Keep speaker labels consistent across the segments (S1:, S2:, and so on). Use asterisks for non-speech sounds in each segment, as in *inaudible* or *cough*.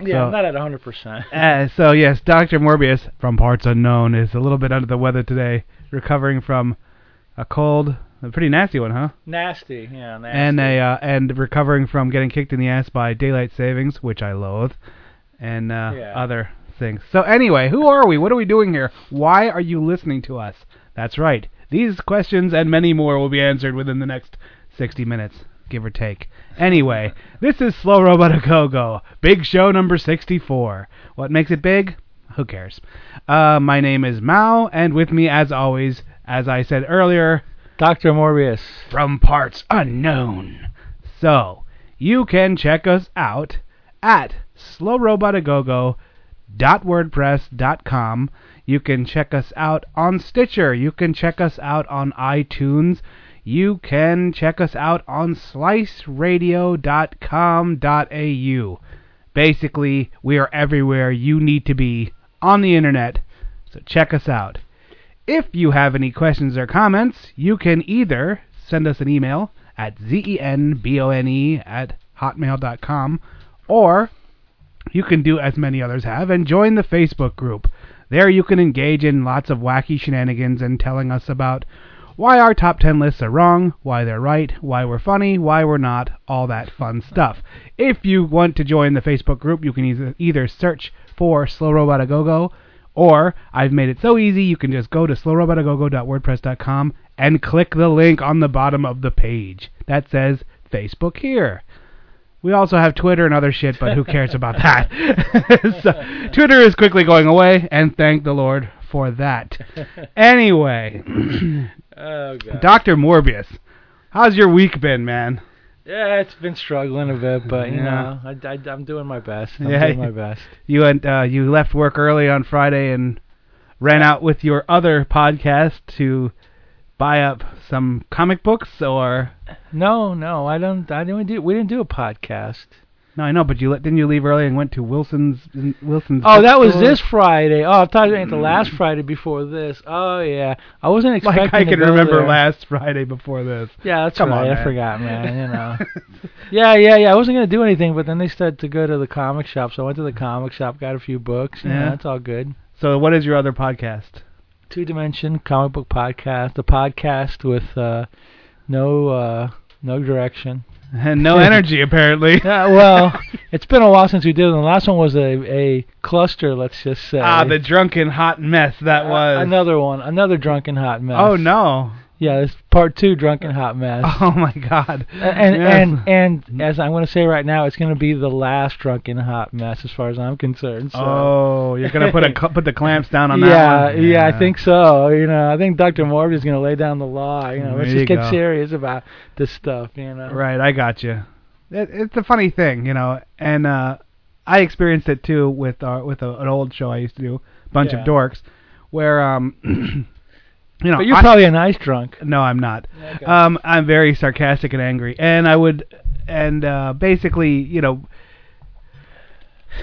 S1: Yeah,
S2: So-
S1: not at 100%. *laughs*
S2: Uh, so yes, Doctor Morbius from parts unknown is a little bit under the weather today, recovering from a cold, a pretty nasty one, huh?
S1: Nasty, yeah, nasty.
S2: And a uh, and recovering from getting kicked in the ass by daylight savings, which I loathe, and uh,
S1: Yeah.
S2: other things. So anyway, who are we? What are we doing here? Why are you listening to us? That's right. These questions and many more will be answered within the next 60 minutes, give or take. Anyway, this is Slow Robot A Go Go, big show number 64. What makes it big? Who cares? Uh, my name is Mao, and with me, as always, as I said earlier,
S1: Dr. Morbius.
S2: from parts unknown. So, you can check us out at slowrobotagogo.wordpress.com. You can check us out on Stitcher. You can check us out on iTunes. You can check us out on sliceradio.com.au. Basically, we are everywhere you need to be on the internet. So check us out. If you have any questions or comments, you can either send us an email at zenbone at hotmail.com or you can do as many others have and join the Facebook group. There you can engage in lots of wacky shenanigans and telling us about why our top 10 lists are wrong, why they're right, why we're funny, why we're not, all that fun stuff. If you want to join the Facebook group, you can either, either search for Slow Robot A Go Go or I've made it so easy you can just go to slowrobotagogo.wordpress.com and click the link on the bottom of the page that says Facebook here. We also have Twitter and other shit, but who cares about *laughs* that? *laughs* so, Twitter is quickly going away, and thank the Lord for that. *laughs* Anyway, *clears throat*
S1: Oh, God.
S2: Dr. Morbius, how's your week been, man?
S1: Yeah, it's been struggling a bit, but, you
S2: Yeah.
S1: know, I, I, I'm doing my best. I'm
S2: Yeah.
S1: doing my best.
S2: You went, uh, you left work early on Friday and ran out with your other podcast to buy up some comic books, or
S1: No, no, I don't. I didn't do. We didn't do a podcast.
S2: No, I know, but you let, didn't you leave early and went to Wilson's Wilson's?
S1: Oh, that was this Friday. Oh, I thought it was the last Friday before this. Oh yeah, I wasn't *laughs* expecting.
S2: Like I
S1: to
S2: can
S1: go
S2: remember
S1: there.
S2: last Friday before this.
S1: Yeah, that's
S2: Come
S1: right.
S2: on,
S1: I forgot, man. You know. *laughs* yeah, yeah, yeah. I wasn't gonna do anything, but then they said to go to the comic shop, so I went to the comic shop, got a few books. You
S2: Yeah.
S1: know, that's all good.
S2: So, what is your other podcast?
S1: Two Dimension Comic Book Podcast, the podcast with uh, no uh, no direction.
S2: And *laughs* no energy, apparently. *laughs*
S1: Well, it's been a while since we did it. The last one was a a cluster, let's just say.
S2: Ah, the drunken hot mess that was.
S1: another one, another drunken hot mess.
S2: Oh no.
S1: Yeah, it's part two, drunken hot mess. *laughs*
S2: Oh my God.
S1: And
S2: Yes.
S1: and and as I'm going to say right now, it's going to be the last drunken hot mess as far as I'm concerned. So.
S2: Oh, you're gonna put a put the clamps down on
S1: yeah,
S2: that one.
S1: yeah, yeah, I think so. You know, I think Dr. Morbius is going to lay down the law. You know, let's
S2: There
S1: just
S2: you
S1: get
S2: go.
S1: serious about this stuff. You know.
S2: Right, I got you. It, it's a funny thing, you know, and uh I experienced it too with our with a, an old show I used to do, Bunch
S1: Yeah.
S2: of Dorks, where um, *clears throat* you know,
S1: But you're
S2: I-
S1: probably a nice drunk.
S2: No, I'm not.
S1: Okay.
S2: Um, I'm very sarcastic and angry, and I would, and uh, basically, you know,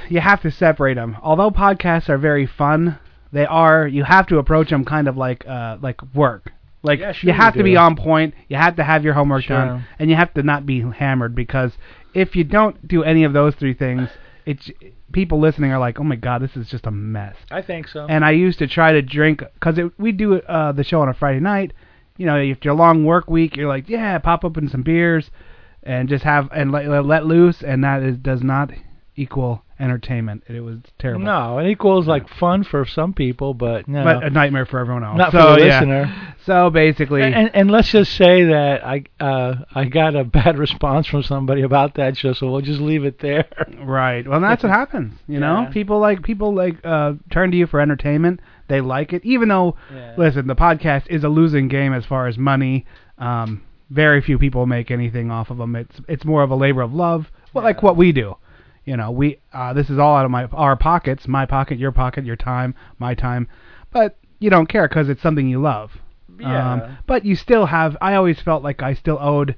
S2: you have to separate them. Although podcasts are very fun, they are. You have to approach them kind of like uh, like work. Like
S1: Yeah, sure
S2: you
S1: you
S2: have to be on point. You have to have your homework
S1: Sure.
S2: done, and you have to not be hammered because if you don't do any of those three things, it's people listening are like, oh my god, this is just a mess
S1: I think so.
S2: and I used to try to drink because we do uh, the show on a Friday night. You know, if you're a long work week, you're like, yeah, pop open some beers and just have and let, let loose, and that is does not equal entertainment. It was terrible.
S1: no, it equals like fun for some people, but no,
S2: But a nightmare for everyone else.
S1: not
S2: so,
S1: for the
S2: yeah.
S1: listener.
S2: So basically,
S1: And, and let's just say that I uh I got a *laughs* bad response from somebody about that show, so we'll just leave it there.
S2: right. Well, that's what *laughs* happens. You know,
S1: Yeah.
S2: people like people like uh turn to you for entertainment. They like it, even though
S1: Yeah.
S2: listen, the podcast is a losing game as far as money. Um, very few people make anything off of them. It's it's more of a labor of love, well, like what we do. You know, we uh, this is all out of my our pockets, my pocket, your pocket, your time, my time, but you don't care because it's something you love.
S1: Yeah.
S2: Um, but you still have. I always felt like I still owed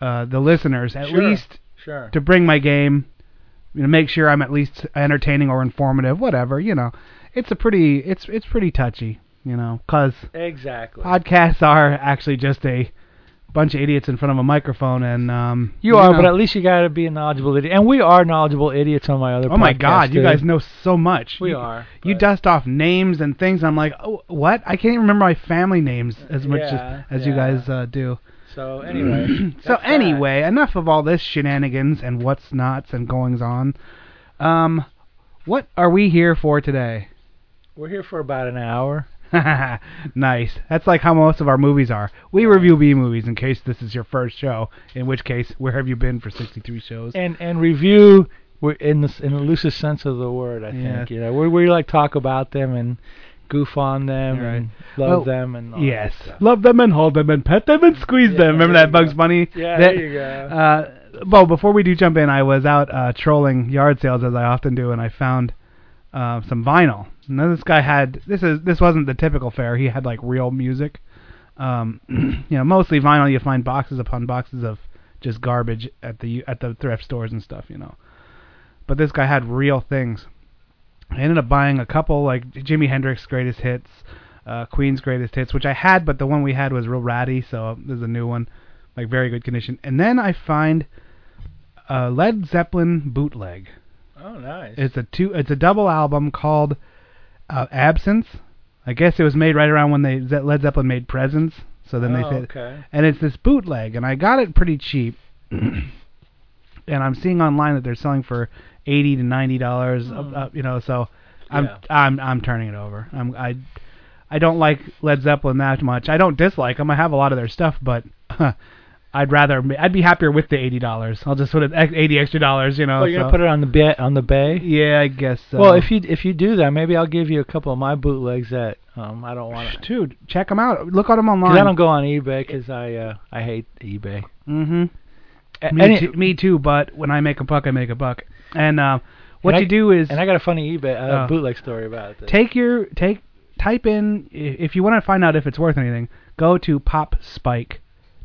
S2: uh, the listeners at
S1: Sure.
S2: least
S1: Sure.
S2: to bring my game, you know, make sure I'm at least entertaining or informative, whatever. You know, it's a pretty, it's it's pretty touchy, you know, because
S1: Exactly.
S2: podcasts are actually just a bunch of idiots in front of a microphone, and um,
S1: you are,
S2: know-
S1: but at least you got to be a knowledgeable idiot, and we are knowledgeable idiots on my other.
S2: oh my
S1: podcast,
S2: God, you
S1: too.
S2: guys know so much.
S1: We
S2: you,
S1: are.
S2: You
S1: but-
S2: dust off names and things. I'm like, oh, what? I can't even remember my family names as much
S1: Yeah,
S2: as, as you
S1: yeah.
S2: guys uh, do.
S1: So anyway. *clears throat*
S2: so
S1: that's that.
S2: anyway, enough of all this shenanigans and what's nots and goings on. Um, what are we here for today?
S1: we're here for about an hour. *laughs*
S2: nice. That's like how most of our movies are. We review B movies in case this is your first show. In which case, where have you been for 63 shows?
S1: and and review in the in the loosest sense of the word. I
S2: Yeah.
S1: think you know we we like talk about them and goof on them
S2: Right.
S1: and love
S2: Well,
S1: them and all
S2: yes, love them and hold them and pet them and squeeze
S1: Yeah,
S2: them. Remember that Bugs
S1: go.
S2: Bunny?
S1: Yeah,
S2: That-
S1: there you go.
S2: Uh, well, before we do jump in, I was out uh, trolling yard sales as I often do, and I found uh, some vinyl. Now this guy had this is this wasn't the typical fare. He had like real music. Um, *clears throat* you know, mostly vinyl. You find boxes upon boxes of just garbage at the at the thrift stores and stuff. You know, but this guy had real things. I ended up buying a couple like Jimi Hendrix greatest hits, uh, Queen's greatest hits, which I had, but the one we had was real ratty, so there's a new one, like very good condition. And then I find a Led Zeppelin bootleg.
S1: Oh, nice.
S2: It's a two. It's a double album called uh, Absence. I guess it was made right around when they Led Zeppelin made Presence. So then they
S1: oh,
S2: said,
S1: okay.
S2: and it's this bootleg, and I got it pretty cheap. *clears throat* and I'm seeing online that they're selling for eighty to ninety dollars. Uh, you know, so I'm
S1: Yeah.
S2: I'm I'm turning it over. I'm I I don't like Led Zeppelin that much. I don't dislike them. I have a lot of their stuff, but *laughs* I'd rather I'd be happier with the eighty dollars. I'll just put it eighty extra dollars. You know.
S1: Oh, you're
S2: so-
S1: gonna put it on the bay on the bay.
S2: Yeah, I guess. So.
S1: Well, if you if you do that, maybe I'll give you a couple of my bootlegs that um I don't want to.
S2: dude, check them out. Look at them online.
S1: Because I don't go on eBay because I uh I hate eBay.
S2: Mm-hmm.
S1: A-
S2: Me, too, me too. But when I make a buck, I make a buck. And uh, what
S1: And I-
S2: you do is
S1: And I got a funny eBay uh,
S2: Oh.
S1: bootleg story about it.
S2: take your take type in if you want to find out if it's worth anything. Go to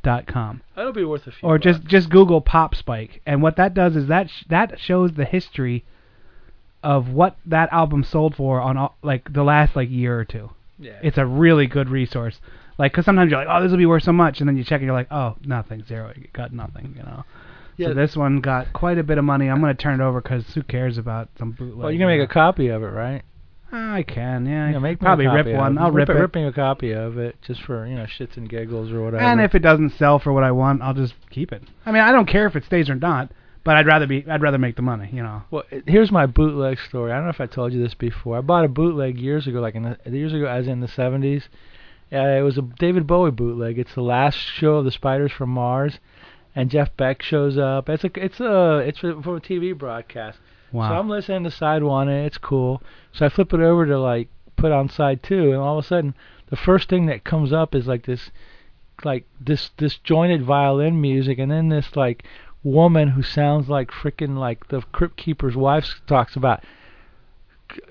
S2: popsike.com
S1: That'll be worth a few.
S2: or just
S1: bucks.
S2: just Google popsike. And what that does is that sh- that shows the history of what that album sold for on all, like the last like year or two.
S1: yeah.
S2: It's a really good resource. Like, cause sometimes you're like, oh, this will be worth so much, and then you check and you're like, oh, nothing, zero, you got nothing, you know.
S1: Yeah.
S2: So this one got quite a bit of money. I'm gonna turn it over 'cause who cares about some bootleg?
S1: well, you're gonna make a copy of it, right?
S2: I can, yeah.
S1: Yeah, make me
S2: probably
S1: a copy
S2: rip
S1: of
S2: one.
S1: it.
S2: I'll rip,
S1: it.
S2: it.
S1: Rip me a copy of it just for you know shits and giggles or whatever.
S2: and if it doesn't sell for what I want, I'll just keep it. I mean, I don't care if it stays or not, but I'd rather be, I'd rather make the money, you know.
S1: Well, it- here's my bootleg story. I don't know if I told you this before. I bought a bootleg years ago, like in the, years ago, as in the 70s. Uh, it was a David Bowie bootleg. It's the last show of the Spiders from Mars, and Jeff Beck shows up. It's a, it's a, it's for a TV broadcast. So I'm listening to side one, and it's cool. So I flip it over to like put on side two, and all of a sudden, the first thing that comes up is like this, like this disjointed violin music, and then this like woman who sounds like frickin' like the crypt keeper's wife talks about.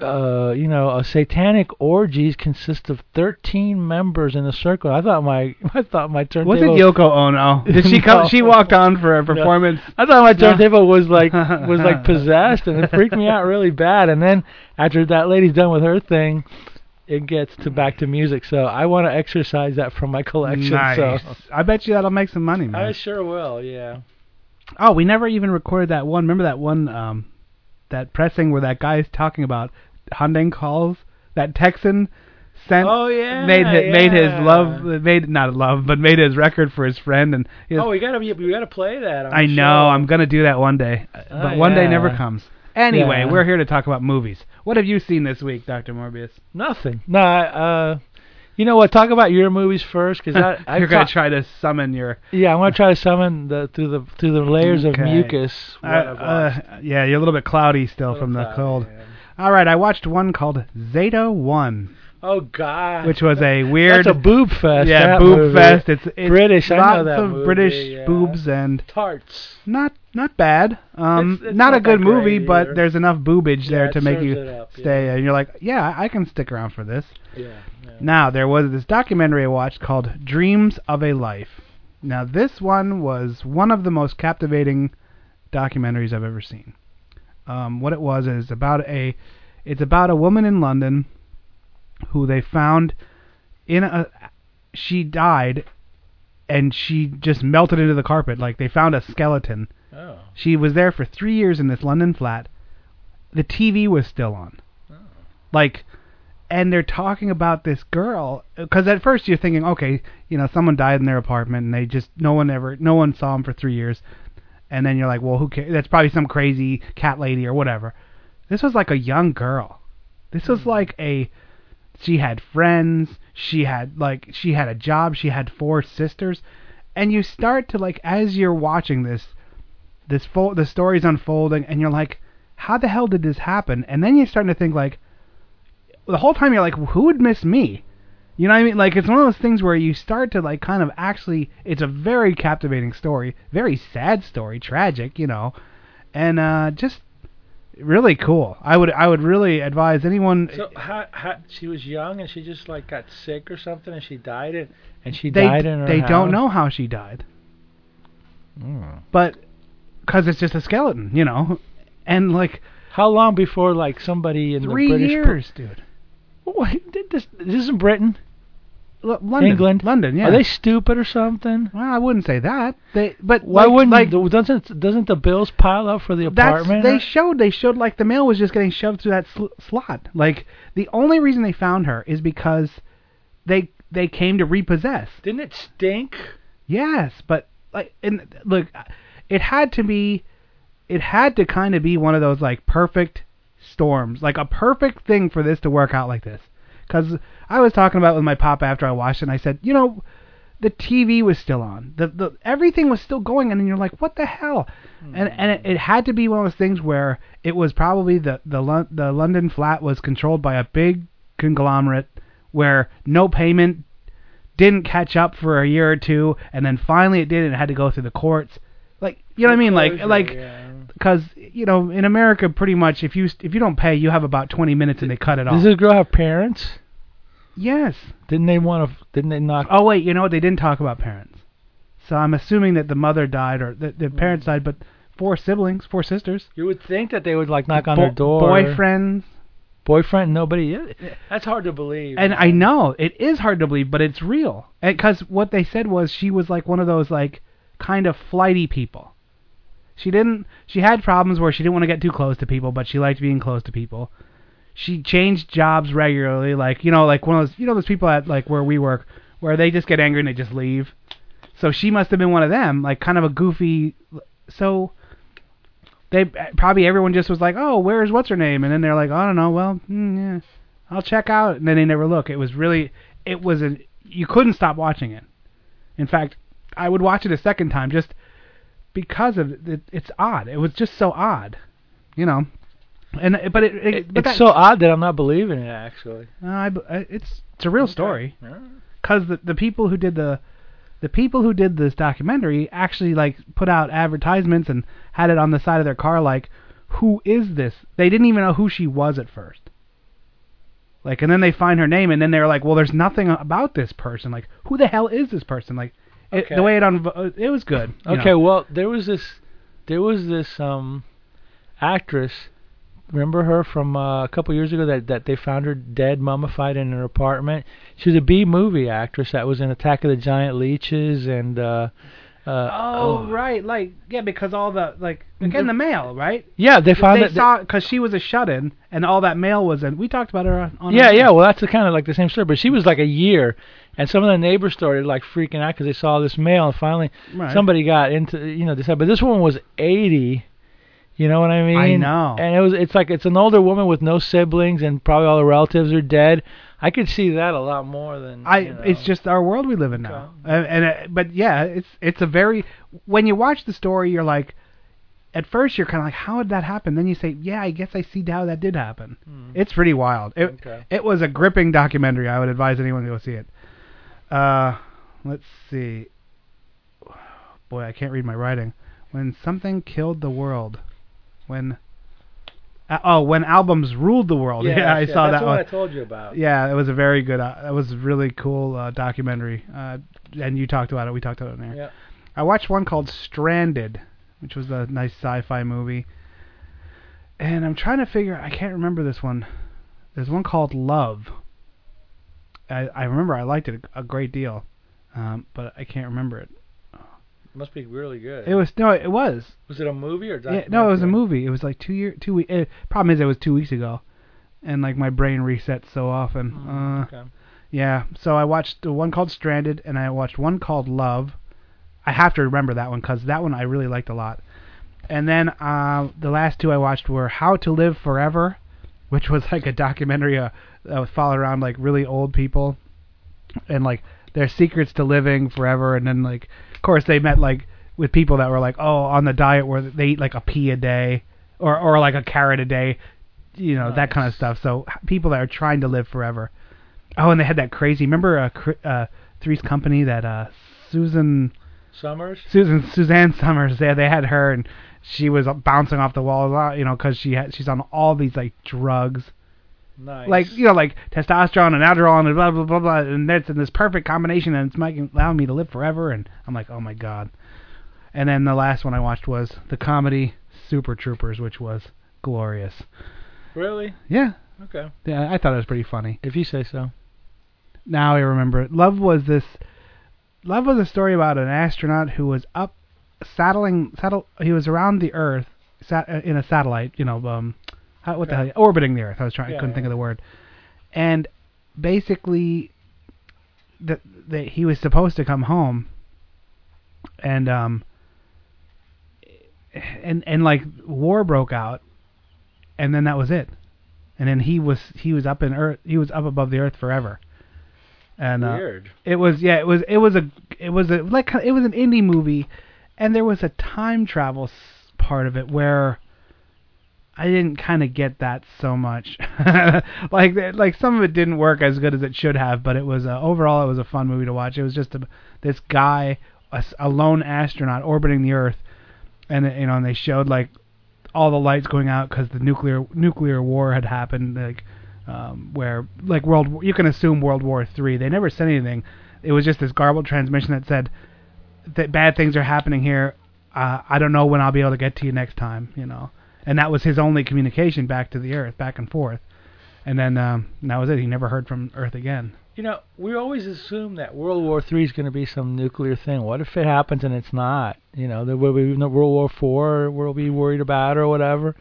S1: Uh, you know, a satanic orgies consist of 13 members in a circle. I thought my, *laughs* I thought my turntable.
S2: was it Yoko Ono? Did she come? *laughs*
S1: No.
S2: She walked on for a performance.
S1: I thought my
S2: No.
S1: turntable was like *laughs* was like possessed, and it freaked me out really bad. And then after that lady's done with her thing, it gets to back to music. So I want to exercise that from my collection.
S2: Nice.
S1: So
S2: I bet you that'll make some money, man.
S1: I sure will. Yeah.
S2: Oh, we never even recorded that one. Remember that one, um, that pressing where that guy's talking about hunting calls? That Texan sent
S1: Oh yeah.
S2: made his, made his love made not love but made his record for his friend and he was-
S1: Oh, we gotta be, we gotta play that. On
S2: I
S1: the
S2: know. I'm gonna do that one day, but
S1: Oh,
S2: one day never comes. Anyway,
S1: Yeah.
S2: we're here to talk about movies. What have you seen this week, Doctor Morbius?
S1: nothing. No, I, uh, you know what? Talk about your movies first, because *laughs*
S2: You're gonna
S1: ta-
S2: try to summon your
S1: Yeah, I want to try to summon the through the through the layers of mucus.
S2: uh, uh, yeah, you're a little bit cloudy still
S1: Little
S2: from the
S1: cloudy,
S2: cold.
S1: yeah.
S2: All right, I watched one called Zeta One.
S1: Oh God.
S2: which was a weird
S1: That's a boob fest.
S2: yeah boob
S1: movie.
S2: fest. It's, it's
S1: British, I know
S2: Lots
S1: that
S2: of
S1: movie,
S2: British
S1: yeah.
S2: boobs and
S1: Tarts.
S2: not not bad. Um,
S1: It's- it's
S2: not,
S1: not
S2: a good movie,
S1: great
S2: but there's enough boobage there to make you
S1: up,
S2: stay.
S1: yeah.
S2: And you're like, yeah, I can stick around for this.
S1: Yeah. yeah.
S2: Now there was this documentary I watched called Dreams of a Life. Now this one was one of the most captivating documentaries I've ever seen. Um, what it was is about a, it's about a woman in London, who they found in a, she died, and she just melted into the carpet. Like they found a skeleton.
S1: Oh.
S2: She was there for three years in this London flat. The TV was still on. Oh. Like, and they're talking about this girl because at first you're thinking, okay, you know, someone died in their apartment and they just no one ever, no one saw him for three years, and then you're like, well, who cares? That's probably some crazy cat lady or whatever. This was like a young girl. This was hmm. like a she had friends, she had like she had a job, she had four sisters, and you start to like as you're watching this this fo- the story's unfolding and you're like how the hell did this happen? And then you're starting to think like the whole time you're like who would miss me? You know what I mean? Like it's one of those things where you start to like kind of actually it's a very captivating story, very sad story, tragic, you know. And uh just really cool. I would I would really advise anyone
S1: So how, how she was young and she just like got sick or something and she died in and she
S2: they
S1: died in her
S2: they
S1: house?
S2: don't know how she died.
S1: Mm.
S2: But cuz it's just a skeleton, you know. And like
S1: How long before like somebody in
S2: 3
S1: the British
S2: years, dude.
S1: What? This, this is in Britain,
S2: L- London,
S1: England,
S2: London, yeah.
S1: Are they stupid or something?
S2: Well, I wouldn't say that. They, but
S1: Why
S2: like,
S1: wouldn't
S2: like
S1: doesn't doesn't the bills pile up for the
S2: that's
S1: apartment?
S2: they showed they showed like the mail was just getting shoved through that sl- slot. Like the only reason they found her is because they they came to repossess.
S1: Didn't it stink?
S2: Yes, but like and look, it had to be, it had to kind of be one of those like perfect storms, like a perfect thing for this to work out like this. Because I was talking about it with my pop after I watched it, and I said, you know, the TV was still on, the the everything was still going, and then you're like, what the hell? And and it, it had to be one of those things where it was probably the the Lon- the London flat was controlled by a big conglomerate where no payment didn't catch up for a year or two, and then finally it did, and it had to go through the courts. Like, you know what I mean? Like,
S1: Foreclosure,
S2: like,
S1: yeah.
S2: because you know, in America, pretty much, if you if you don't pay, you have about 20 minutes, and they cut it off.
S1: Does this girl have parents?
S2: Yes.
S1: Didn't they want to? Didn't they knock?
S2: Oh wait, you know what? They didn't talk about parents. So I'm assuming that the mother died or the, the parents died, but four siblings, four sisters,
S1: You would think that they would like knock on
S2: bo-
S1: their door.
S2: boyfriends,
S1: boyfriend, nobody. That's hard to believe.
S2: and I know it is hard to believe, but it's real. Because what they said was she was like one of those like kind of flighty people. She didn't. She had problems where she didn't want to get too close to people, but she liked being close to people. She changed jobs regularly, like you know, like one of those you know those people at like where we work, where they just get angry and they just leave. So she must have been one of them, like kind of a goofy. So they probably everyone just was like, oh, where's what's her name, and then they're like, I don't know, well, mm, yeah, I'll check out, and then they never look. It was really, it was a, you couldn't stop watching it. In fact, I would watch it a second time just because of it. It's odd. It was just so odd, you know. And but it, it
S1: It-
S2: but
S1: it's
S2: that,
S1: so odd that I'm not believing it. Actually,
S2: uh, I, it's it's a real story
S1: Yeah.
S2: because the the people who did the the people who did this documentary actually like put out advertisements and had it on the side of their car like who is this they didn't even know who she was at first like and then they find her name and then they're like well there's nothing about this person like who the hell is this person like it,
S1: Okay.
S2: the way it on it was good
S1: Okay,
S2: know.
S1: well, there was this, there was this um, actress. Remember her from uh, a couple years ago that that they found her dead, mummified in her apartment. She was a B movie actress that was in Attack of the Giant Leeches and. Uh, uh,
S2: oh, right like yeah because all the like again the mail right
S1: Yeah, they found
S2: they
S1: that.
S2: saw because she was a shut-in and all that mail was in we talked about her on,
S1: yeah, yeah. Well, that's the kind of like the same story, but she was like a year, and some of the neighbors started like freaking out because they saw this mail, and finally
S2: Right.
S1: somebody got into you know decided. But this woman was 80. You know what I mean?
S2: I know.
S1: And it was it's like it's an older woman with no siblings, and probably all the relatives are dead. I could see that a lot more than
S2: I
S1: you know.
S2: it's just our world we live in now. And, and uh, but yeah, it's it's a very when you watch the story you're like at first you're kind of like, how did that happen? Then you say, yeah, I guess I see how that did happen.
S1: Hmm.
S2: It's pretty wild. It
S1: Okay.
S2: it was a gripping documentary. I would advise anyone to go see it. Uh, let's see. Boy, I can't read my writing. When something killed the world. When. Oh, when albums ruled the world. *laughs* Yeah, I
S1: yes,
S2: saw
S1: that's
S2: that
S1: what
S2: one.
S1: I told you about.
S2: Yeah, it was a very good. Uh, it was a really cool uh, documentary. Uh, and you talked about it. We talked about it in there.
S1: Yeah.
S2: I watched one called Stranded, which was a nice sci-fi movie. And I'm trying to figure. I can't remember this one. There's one called Love. I I remember I liked it a, a great deal, um, but I can't remember it.
S1: Must be really good.
S2: It was no, it was.
S1: Was it a movie or
S2: Yeah, no, it was a movie. It was like two year, two week. Uh, problem is, it was two weeks ago, and like my brain resets so often. Uh,
S1: Mm, okay.
S2: yeah, so I watched the one called Stranded, and I watched one called Love. I have to remember that one because that one I really liked a lot. And then uh, the last two I watched were How to Live Forever, which was like a documentary uh, that was followed around like really old people and like their secrets to living forever. And then like, of course, they met like with people that were like, oh, on the diet where they eat like a pea a day or or like a carrot a day, you know, that kind of stuff. So people that are trying to live forever. Oh, and they had that crazy. Remember uh, uh Three's Company that uh Susan
S1: Somers.
S2: Susan Suzanne Somers. Yeah, they had her and she was bouncing off the walls, uh, you know, because she had she's on all these like drugs,
S1: Nice.
S2: like you know, like testosterone and Adderall and blah blah blah blah, and that's in this perfect combination, and it's making allowing me to live forever. And I'm like, oh my god. And then the last one I watched was the comedy Super Troopers, which was glorious.
S1: Really?
S2: Yeah,
S1: Okay.
S2: yeah, I thought it was pretty funny.
S1: If you say so.
S2: Now I remember it. Love was this. Love was a story about an astronaut who was up, saddling, saddle. He was around the Earth, sat uh, in a satellite. You know, um, how, what the hell? Orbiting the Earth. I was trying. I couldn't think of the word. And basically, that that he was supposed to come home. And um. And and like war broke out, and then that was it. And then he was he was up in Earth. He was up above the Earth forever. And uh,
S1: Weird.
S2: it was yeah, it was it was a it was a like it was an indie movie, and there was a time travel part of it where I didn't kind of get that so much. *laughs* like like some of it didn't work as good as it should have, but it was uh, overall it was a fun movie to watch. It was just a, this guy, a, a lone astronaut orbiting the Earth, and you know, and they showed like all the lights going out because the nuclear nuclear war had happened. Like um, where like world you can assume World War Three. They never said anything. It was just this garbled transmission that said that bad things are happening here. Uh, I don't know when I'll be able to get to you next time. You know, and that was his only communication back to the Earth, back and forth. And then um, and that was it. He never heard from Earth again.
S1: You know, we always assume that World War Three is going to be some nuclear thing. What if it happens and it's not? You know, there will be no World War Four. We'll be worried about or whatever.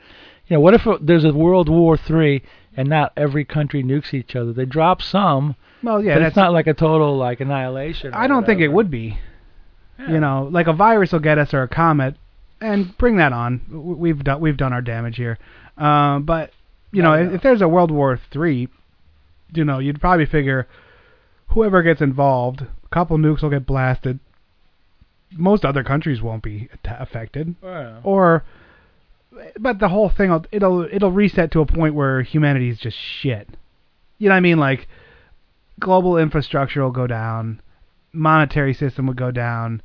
S1: You know, what if there's a World War Three and not every country nukes each other? They drop some,
S2: Well, yeah,
S1: but
S2: that's
S1: it's not like a total like annihilation.
S2: I don't think it would be.
S1: Yeah.
S2: You know, like a virus will get us or a comet, and bring that on. We've done we've done our damage here. Um, but you know,
S1: Oh,
S2: if, there's a World War Three, you know, you'd probably figure whoever gets involved, a couple nukes will get blasted. Most other countries won't be affected,
S1: Well,
S2: or but the whole thing will it'll it'll reset to a point where humanity is just shit. You know what I mean? Like global infrastructure will go down, monetary system would go down.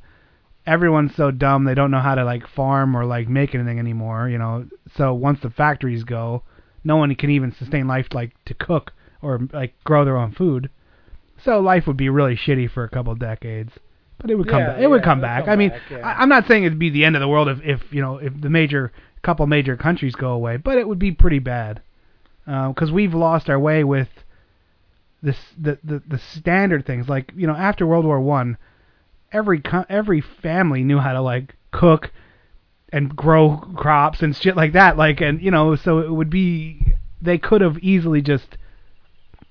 S2: Everyone's so dumb they don't know how to like farm or like make anything anymore, you know. So once the factories go, no one can even sustain life like to cook or like grow their own food. So life would be really shitty for a couple decades. But it would come
S1: Yeah,
S2: back. It would come back.
S1: come
S2: I mean,
S1: back, yeah.
S2: I, I'm not saying it'd be the end of the world if, if you know if the major couple major countries go away, but it would be pretty bad uh, because we've lost our way with this the, the the standard things like you know after World War One, every co- every family knew how to like cook and grow crops and shit like that. Like and you know so it would be they could have easily just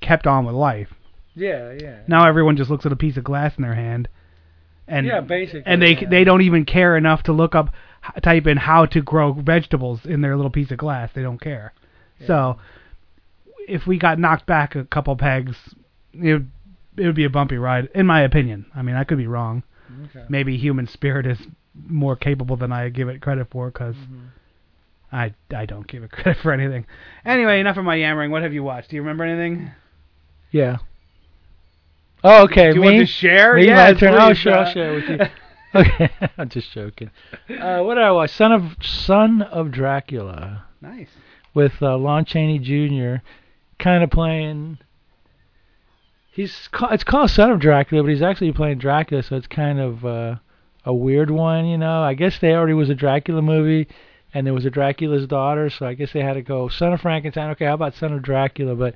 S2: kept on with life.
S1: yeah, yeah.
S2: Now everyone just looks at a piece of glass in their hand, and
S1: Yeah, basically,
S2: and they
S1: yeah.
S2: they don't even care enough to look up, type in how to grow vegetables in their little piece of glass. They don't care. Yeah. So if we got knocked back a couple pegs, it would, it would be a bumpy ride, in my opinion. I mean, I could be wrong.
S1: Okay.
S2: Maybe human spirit is more capable than I give it credit for because
S1: Mm-hmm.
S2: I I don't give it *laughs* credit for anything. Anyway, enough of my yammering. What have you watched? Do you remember anything?
S1: Yeah. Oh, okay.
S2: Do you
S1: me?
S2: want to share?
S1: Me,
S2: yes,
S1: my turn. Oh,
S2: please,
S1: sure,
S2: uh,
S1: I'll share with you. *laughs* okay, *laughs* I'm just joking. Uh, what did I watch? Son of Son of Dracula
S2: nice.
S1: with uh, Lon Chaney Jr. kind of playing. He's ca- it's called Son of Dracula, but he's actually playing Dracula, so it's kind of uh, a weird one, you know. I guess they already was a Dracula movie, and there was a Dracula's daughter, so I guess they had to go Son of Frankenstein. Okay, how about Son of Dracula? But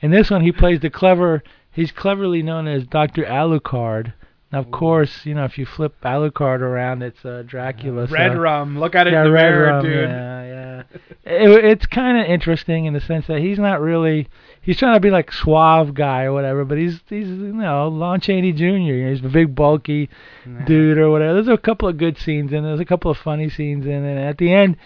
S1: in this one, he plays the clever. He's cleverly known as Doctor Alucard. Now, of course, you know if you flip Alucard around, it's uh, Dracula.
S2: Red
S1: so.
S2: rum. Look at it
S1: Yeah,
S2: in the
S1: red
S2: mirror,
S1: rum,
S2: dude.
S1: Yeah, yeah. It, it's kind of interesting in the sense that he's not really. He's trying to be like suave guy or whatever, but he's he's you know Lon Chaney Jr. You know, he's a big bulky dude or whatever. There's a couple of good scenes in. it. There's a couple of funny scenes in, it. and at the end,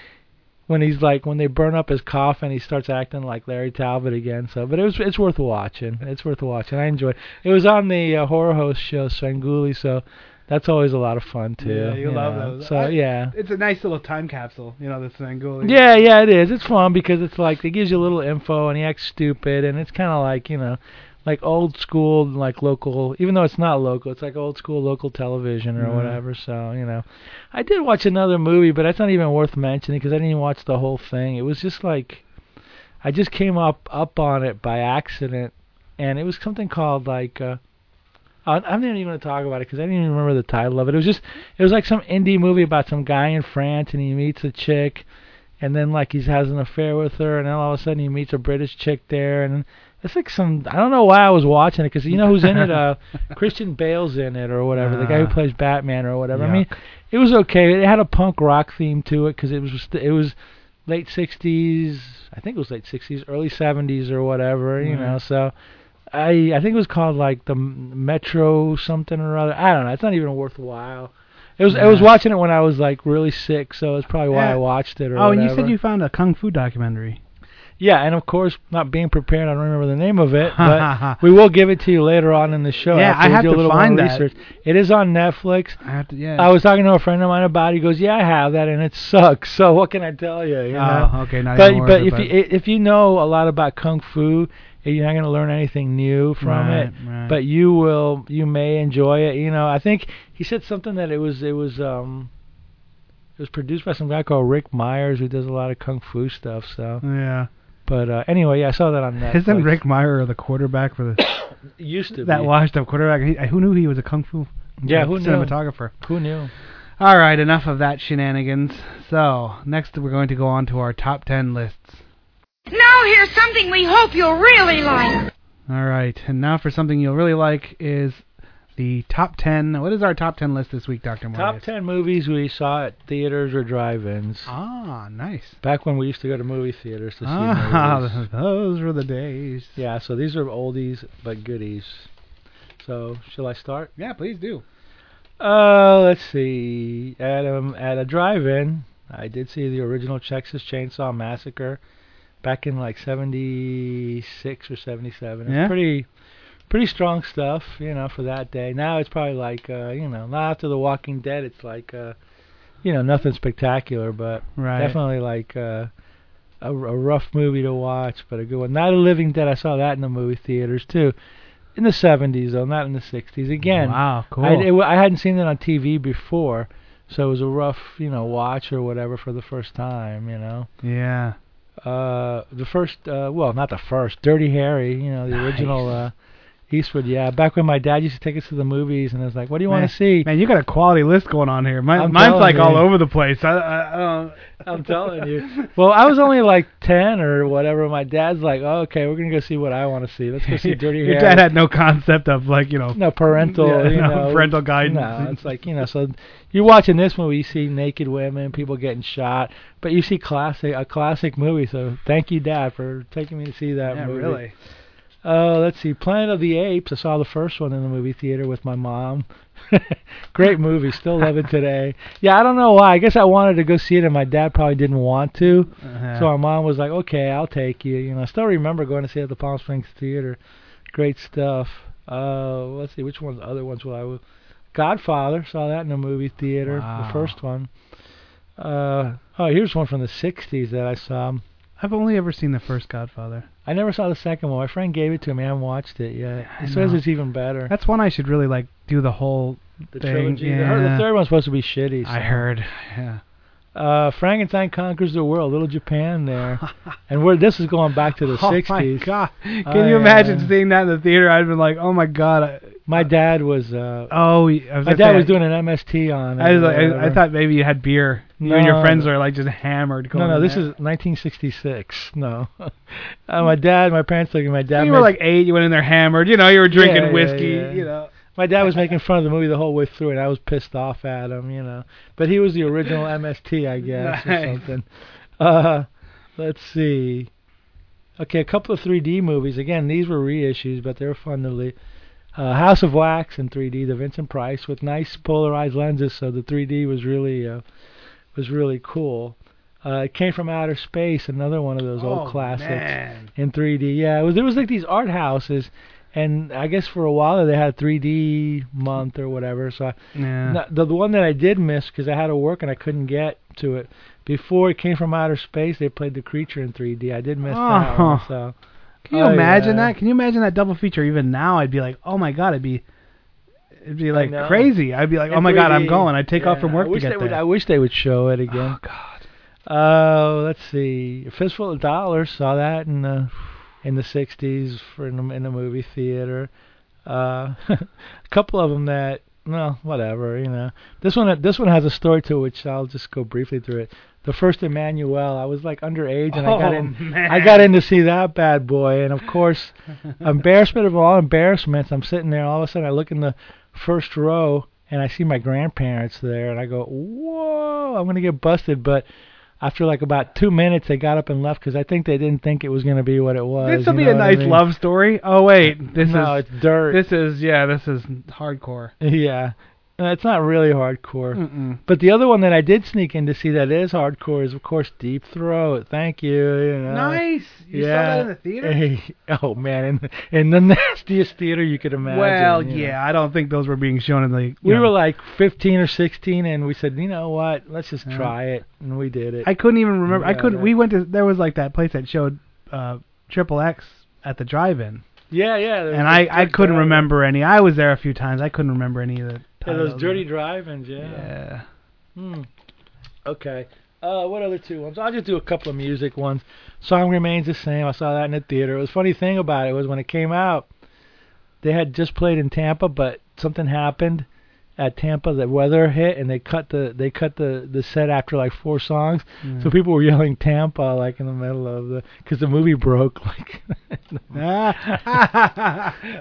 S1: when he's like when they burn up his coffin, he starts acting like Larry Talbot again. So, but it was it's worth watching. It's worth watching. I enjoyed. It it was on the uh, horror host show Svengoolie, so that's always a lot of fun too.
S2: Yeah, you love
S1: know.
S2: those.
S1: So
S2: I-
S1: yeah.
S2: It's a nice little time capsule, you know, this Svengoolie.
S1: Yeah, yeah, it is. It's fun because it's like it gives you a little info, and he acts stupid, and it's kind of like you know, like old school, like local. Even though it's not local, it's like old school local television or
S2: Mhm.
S1: whatever. So you know, I did watch another movie, but that's not even worth mentioning because I didn't even watch the whole thing. It was just like, I just came up up on it by accident, and it was something called like. uh I'm not even going to talk about it because I didn't even remember the title of it. It was just, it was like some indie movie about some guy in France and he meets a chick, and then like he has an affair with her, and then all of a sudden he meets a British chick there, and it's like some I don't know why I was watching it because you know who's in it? *laughs* Uh, Christian Bale's in it or whatever, the guy who
S2: Ah.
S1: plays Batman or whatever. I mean, it was okay. It had a punk rock theme to it because it was it was late '60s, I think it was late '60s, early '70s or whatever, you
S2: Mhm.
S1: know. So. I I think it was called like the Metro something or other. I don't know. It's not even worthwhile. It was I was watching it when I was like really sick, so it's probably why
S2: Yeah.
S1: I watched it. Or
S2: Oh, and you said you found a kung fu documentary.
S1: Yeah, and of course, not being prepared, I don't remember the name of it, but *laughs* we will give it to you later on in the show.
S2: Yeah, I have to find that.
S1: research. It is on Netflix.
S2: I have to. Yeah.
S1: I was talking to a friend of mine about it. He goes, "Yeah, I have that, and it sucks." *laughs* So what can I tell you? you oh, know?
S2: Oh, okay. Not
S1: But
S2: even
S1: but if you if you know a lot about kung fu, you're not going to learn anything new from
S2: Right,
S1: it.
S2: right.
S1: But you will you may enjoy it. You know, I think he said something that it was it was um it was produced by some guy called Ric Meyers who does a lot of kung fu stuff. So,
S2: yeah.
S1: but uh, anyway, yeah, I saw that on Netflix.
S2: Isn't Rick Meyer the quarterback for the *coughs*
S1: used to
S2: that
S1: be.
S2: washed up quarterback? He, who knew he was a kung fu?
S1: Yeah, who knew?
S2: cinematographer?
S1: Who knew?
S2: All right, enough of that shenanigans. So next we're going to go on to our top ten lists.
S3: Now here's something we hope you'll really like.
S2: All right, and now for something you'll really like is the top ten. What is our top ten list this week, Doctor Morbius?
S1: Top ten movies we saw at theaters or drive-ins.
S2: Ah, nice.
S1: Back when we used to go to movie theaters to see
S2: Ah,
S1: movies. *laughs*
S2: those were the days.
S1: Yeah, so these are oldies but goodies. So, shall I start?
S2: Yeah, please do.
S1: Uh, let's see. At um at a drive-in, I did see the original Texas Chainsaw Massacre back in like '76 or '77. It's
S2: Yeah?
S1: pretty pretty strong stuff, you know, for that day. Now it's probably like uh, you know, not after The Walking Dead, it's like uh, you know, nothing spectacular, but
S2: Right.
S1: definitely like uh, a, a rough movie to watch, but a good one. Of the Living Dead, I saw that in the movie theaters too. In the 70s though, not in the 60s. Again,
S2: Wow, cool.
S1: I, it, I hadn't seen it on TV before, so it was a rough, you know, watch or whatever for the first time, you know.
S2: yeah.
S1: Uh, the first, uh, well, not the first, Dirty Harry, you know, the original uh, Eastwood. Yeah, back when my dad used to take us to the movies, and I was like, "What do you want to see?"
S2: Man, you got a quality list going on here.
S1: I'm
S2: mine's like all over the place. I, I, I don't. *laughs*
S1: I'm telling you. Well, I was only like 10 or whatever. My dad's like, oh, "Okay, we're gonna go see what I want to see. Let's go see *laughs* Dirty
S2: Your
S1: Harry."
S2: dad had no concept of like you know.
S1: no parental,
S2: Yeah,
S1: you
S2: no
S1: know, *laughs*
S2: parental guidance.
S1: No, it's like you know. So you're watching this movie, you see naked women, people getting shot, but you see classic a classic movie. So thank you, Dad, for taking me to see that
S2: yeah,
S1: movie.
S2: really.
S1: Uh, let's see, Planet of the Apes. I saw the first one in the movie theater with my mom. *laughs* Great movie, still love it today. Yeah, I don't know why. I guess I wanted to go see it, and my dad probably didn't want to.
S2: Uh-huh.
S1: So our mom was like, "Okay, I'll take you." You know, I still remember going to see it at the Palm Springs Theater. Great stuff. Uh, let's see, which ones? Other ones will I will, Godfather. Saw that in the movie theater.
S2: Wow.
S1: The first one. Uh, oh, here's one from the '60s that I saw.
S2: I've only ever seen the first Godfather.
S1: I never saw the second one. My friend gave it to me. I haven't watched it yet.
S2: I
S1: He says
S2: know.
S1: it's even better.
S2: That's one I should really like do the whole.
S1: the
S2: thing,
S1: trilogy. The, the third one's supposed to be shitty.
S2: I heard. Yeah.
S1: Uh, Frankenstein conquers the world. Little Japan there, and where this is going back to the *laughs*
S2: oh
S1: '60s.
S2: my god! Can
S1: Oh,
S2: you imagine
S1: yeah.
S2: seeing that in the theater? I'd been like, oh my god. I,
S1: My dad was. Uh,
S2: oh, was
S1: my dad
S2: say,
S1: was doing an MST on. it
S2: I was like, I, I thought maybe you had beer. You and your friends are like just hammered.
S1: No, no, this
S2: there.
S1: is 1966. No, *laughs* uh, my dad, my parents took me. My dad.
S2: You were like eight. You went in there hammered. You know, you were drinking
S1: Yeah, yeah,
S2: whiskey.
S1: yeah.
S2: You know.
S1: My dad was making fun of the movie the whole way through, and I was pissed off at him. You know, but he was the original *laughs* MST, I guess, or something. Uh, let's see. Okay, a couple of 3D movies. Again, these were reissues, but they were fun to leave. Uh, House of Wax in 3D, the Vincent Price with nice polarized lenses, so the 3D was really uh, was really cool. Uh, it came from outer space, another one of those old
S2: oh,
S1: classics
S2: Man.
S1: in 3D. Yeah, it was. There was like these art houses, and I guess for a while they had a 3D month or whatever. So I,
S2: Yeah.
S1: no, the, the one that I did miss because I had to work and I couldn't get to it before it came from outer space. They played the creature in 3D. I did miss that
S2: Oh.
S1: one. So
S2: Can you
S1: Oh,
S2: imagine
S1: yeah.
S2: that? Can you imagine that double feature? Even now, I'd be like, oh my god, it'd be, it'd be like crazy. I'd be like, oh
S1: In
S2: oh my god, I'm going. I'd take off from work
S1: I
S2: to
S1: wish
S2: get
S1: they would,
S2: there.
S1: I wish they would show it again.
S2: Oh god.
S1: Oh, let's see. A Fistful of Dollars. Saw that in the in the '60s for in the, in the movie theater. Uh, *laughs* a couple of them that well, whatever, you know. This one this one has a story to it, which I'll just go briefly through it. The first Emmanuelle, I was like underage and I got
S2: Oh,
S1: in
S2: man.
S1: I got in to see that bad boy and of course *laughs* embarrassment of all embarrassments, I'm sitting there all of a sudden I look in the first row and I see my grandparents there and I go, "Whoa, I'm going to get busted." But after like about 2 minutes they got up and left cuz I think they didn't think it was going to be what it was.
S2: This will be a
S1: what I
S2: nice
S1: mean?
S2: love story. Oh wait, this
S1: no,
S2: is
S1: it's dirt.
S2: this is yeah, this is hardcore. *laughs*
S1: yeah. Uh, It's not really hardcore.
S2: Mm-mm.
S1: But the other one that I did sneak in to see that is hardcore is of course Deep Throat. Thank you. You know.
S2: Nice. You
S1: yeah.
S2: saw that in the theater?
S1: Hey, *laughs* oh man, in the, in the *laughs* nastiest theater you could imagine.
S2: well,
S1: you know.
S2: yeah, I don't think those were being shown in the.
S1: We
S2: know,
S1: were like 15 or 16, and we said, you know what? Let's just
S2: Yeah.
S1: try it, and we did it.
S2: I couldn't even remember. I couldn't. We went to. There was like that place that showed uh Triple X at the drive-in,
S1: yeah, yeah.
S2: and I I couldn't remember any. I was there a few times. I couldn't remember any of the.
S1: Yeah, those dirty drive-ins. Yeah.
S2: Yeah.
S1: Hmm. Okay. Uh, what other two ones? I'll just do a couple of music ones. Song remains the same. I saw that in the theater. It was funny thing about it was when it came out, they had just played in Tampa, but something happened at Tampa. The weather hit, and they cut the they cut the the set after like four songs.
S2: Mm.
S1: So people were yelling Tampa like in the middle of the because the movie broke *laughs* like. *laughs*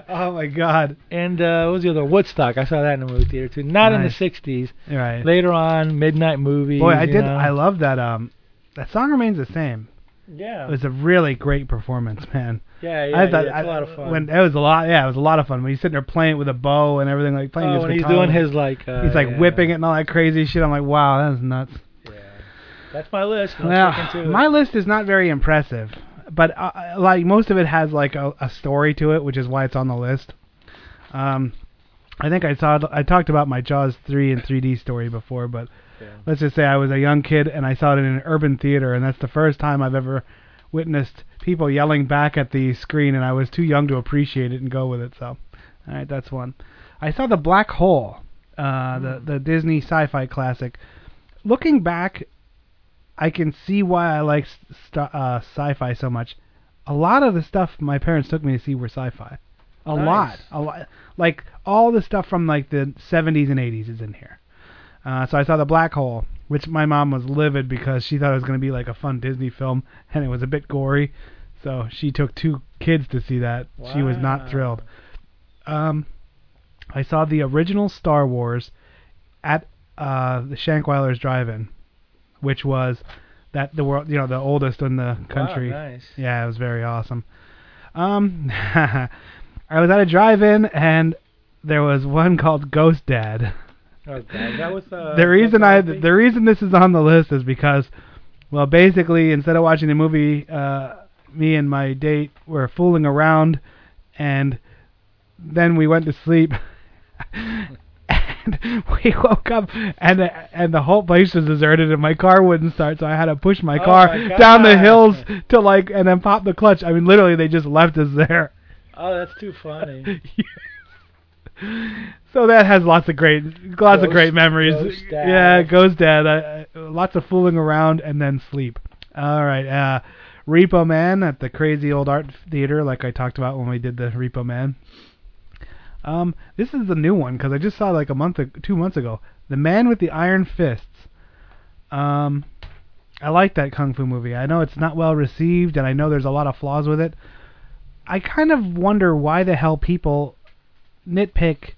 S2: Oh my God.
S1: and uh, what was the other? Woodstock? I saw that in the movie theater too. Not in the '60s.
S2: Right.
S1: Later on, midnight movie.
S2: Boy, I did.
S1: know.
S2: I love that. Um, that song remains the same.
S1: Yeah.
S2: It was a really great performance, man.
S1: yeah, yeah,
S2: I thought
S1: yeah, it's
S2: I-
S1: a lot of fun.
S2: When it was a lot, yeah, it was a lot of fun. When he's sitting there playing it with a bow and everything, like playing
S1: oh,
S2: his
S1: when he's doing his like. Uh,
S2: he's like
S1: yeah.
S2: whipping it and all that crazy shit. I'm like, wow, that's nuts.
S1: Yeah. That's my list. Let's
S2: Well,
S1: look into it.
S2: my list is not very impressive, but uh, like most of it has like a, a story to it, which is why it's on the list. Um, I think I saw I talked about my Jaws 3 and 3D story before, but
S1: Yeah.
S2: let's just say I was a young kid and I saw it in an urban theater, and that's the first time I've ever witnessed people yelling back at the screen, and I was too young to appreciate it and go with it. So, all right, that's one. I saw the Black Hole, uh, the the Disney sci-fi classic. Looking back, I can see why I like st- uh, sci-fi so much. A lot of the stuff my parents took me to see were sci-fi. A
S1: Nice.
S2: lot, a lot. Like all the stuff from like the 70s and 80s is in here. Uh, so I saw the Black Hole, which my mom was livid because she thought it was going to be like a fun Disney film, *laughs* and it was a bit gory. So she took two kids to see that. She was not thrilled. Um, I saw the original Star Wars at uh, the Shankweiler's Drive-In, which was that the world, you know, the oldest in the country.
S1: Wow, nice.
S2: Yeah, it was very awesome. Um, *laughs* I was at a drive-in and there was one called Ghost Dad. *laughs*
S1: Oh, God. That was uh,
S2: the reason I the reason this is on the list is because, well, basically instead of watching the movie, uh, me and my date were fooling around, and then we went to sleep. *laughs* and we woke up and and the whole place was deserted and my car wouldn't start so I had to push my
S1: Oh
S2: car
S1: my
S2: down the hills to like and then pop the clutch. I mean literally they just left us there.
S1: Oh, that's too funny. *laughs* *laughs*
S2: so that has lots of great lots of great memories.
S1: Ghost.
S2: Yeah, Ghost Dad. I, I, lots of fooling around and then sleep. All right. Uh Repo Man at the crazy old art theater like I talked about when we did the Repo Man. Um, this is the new one because I just saw like a month, two months ago. The Man with the Iron Fists. Um, I like that kung fu movie. I know it's not well received, and I know there's a lot of flaws with it. I kind of wonder why the hell people nitpick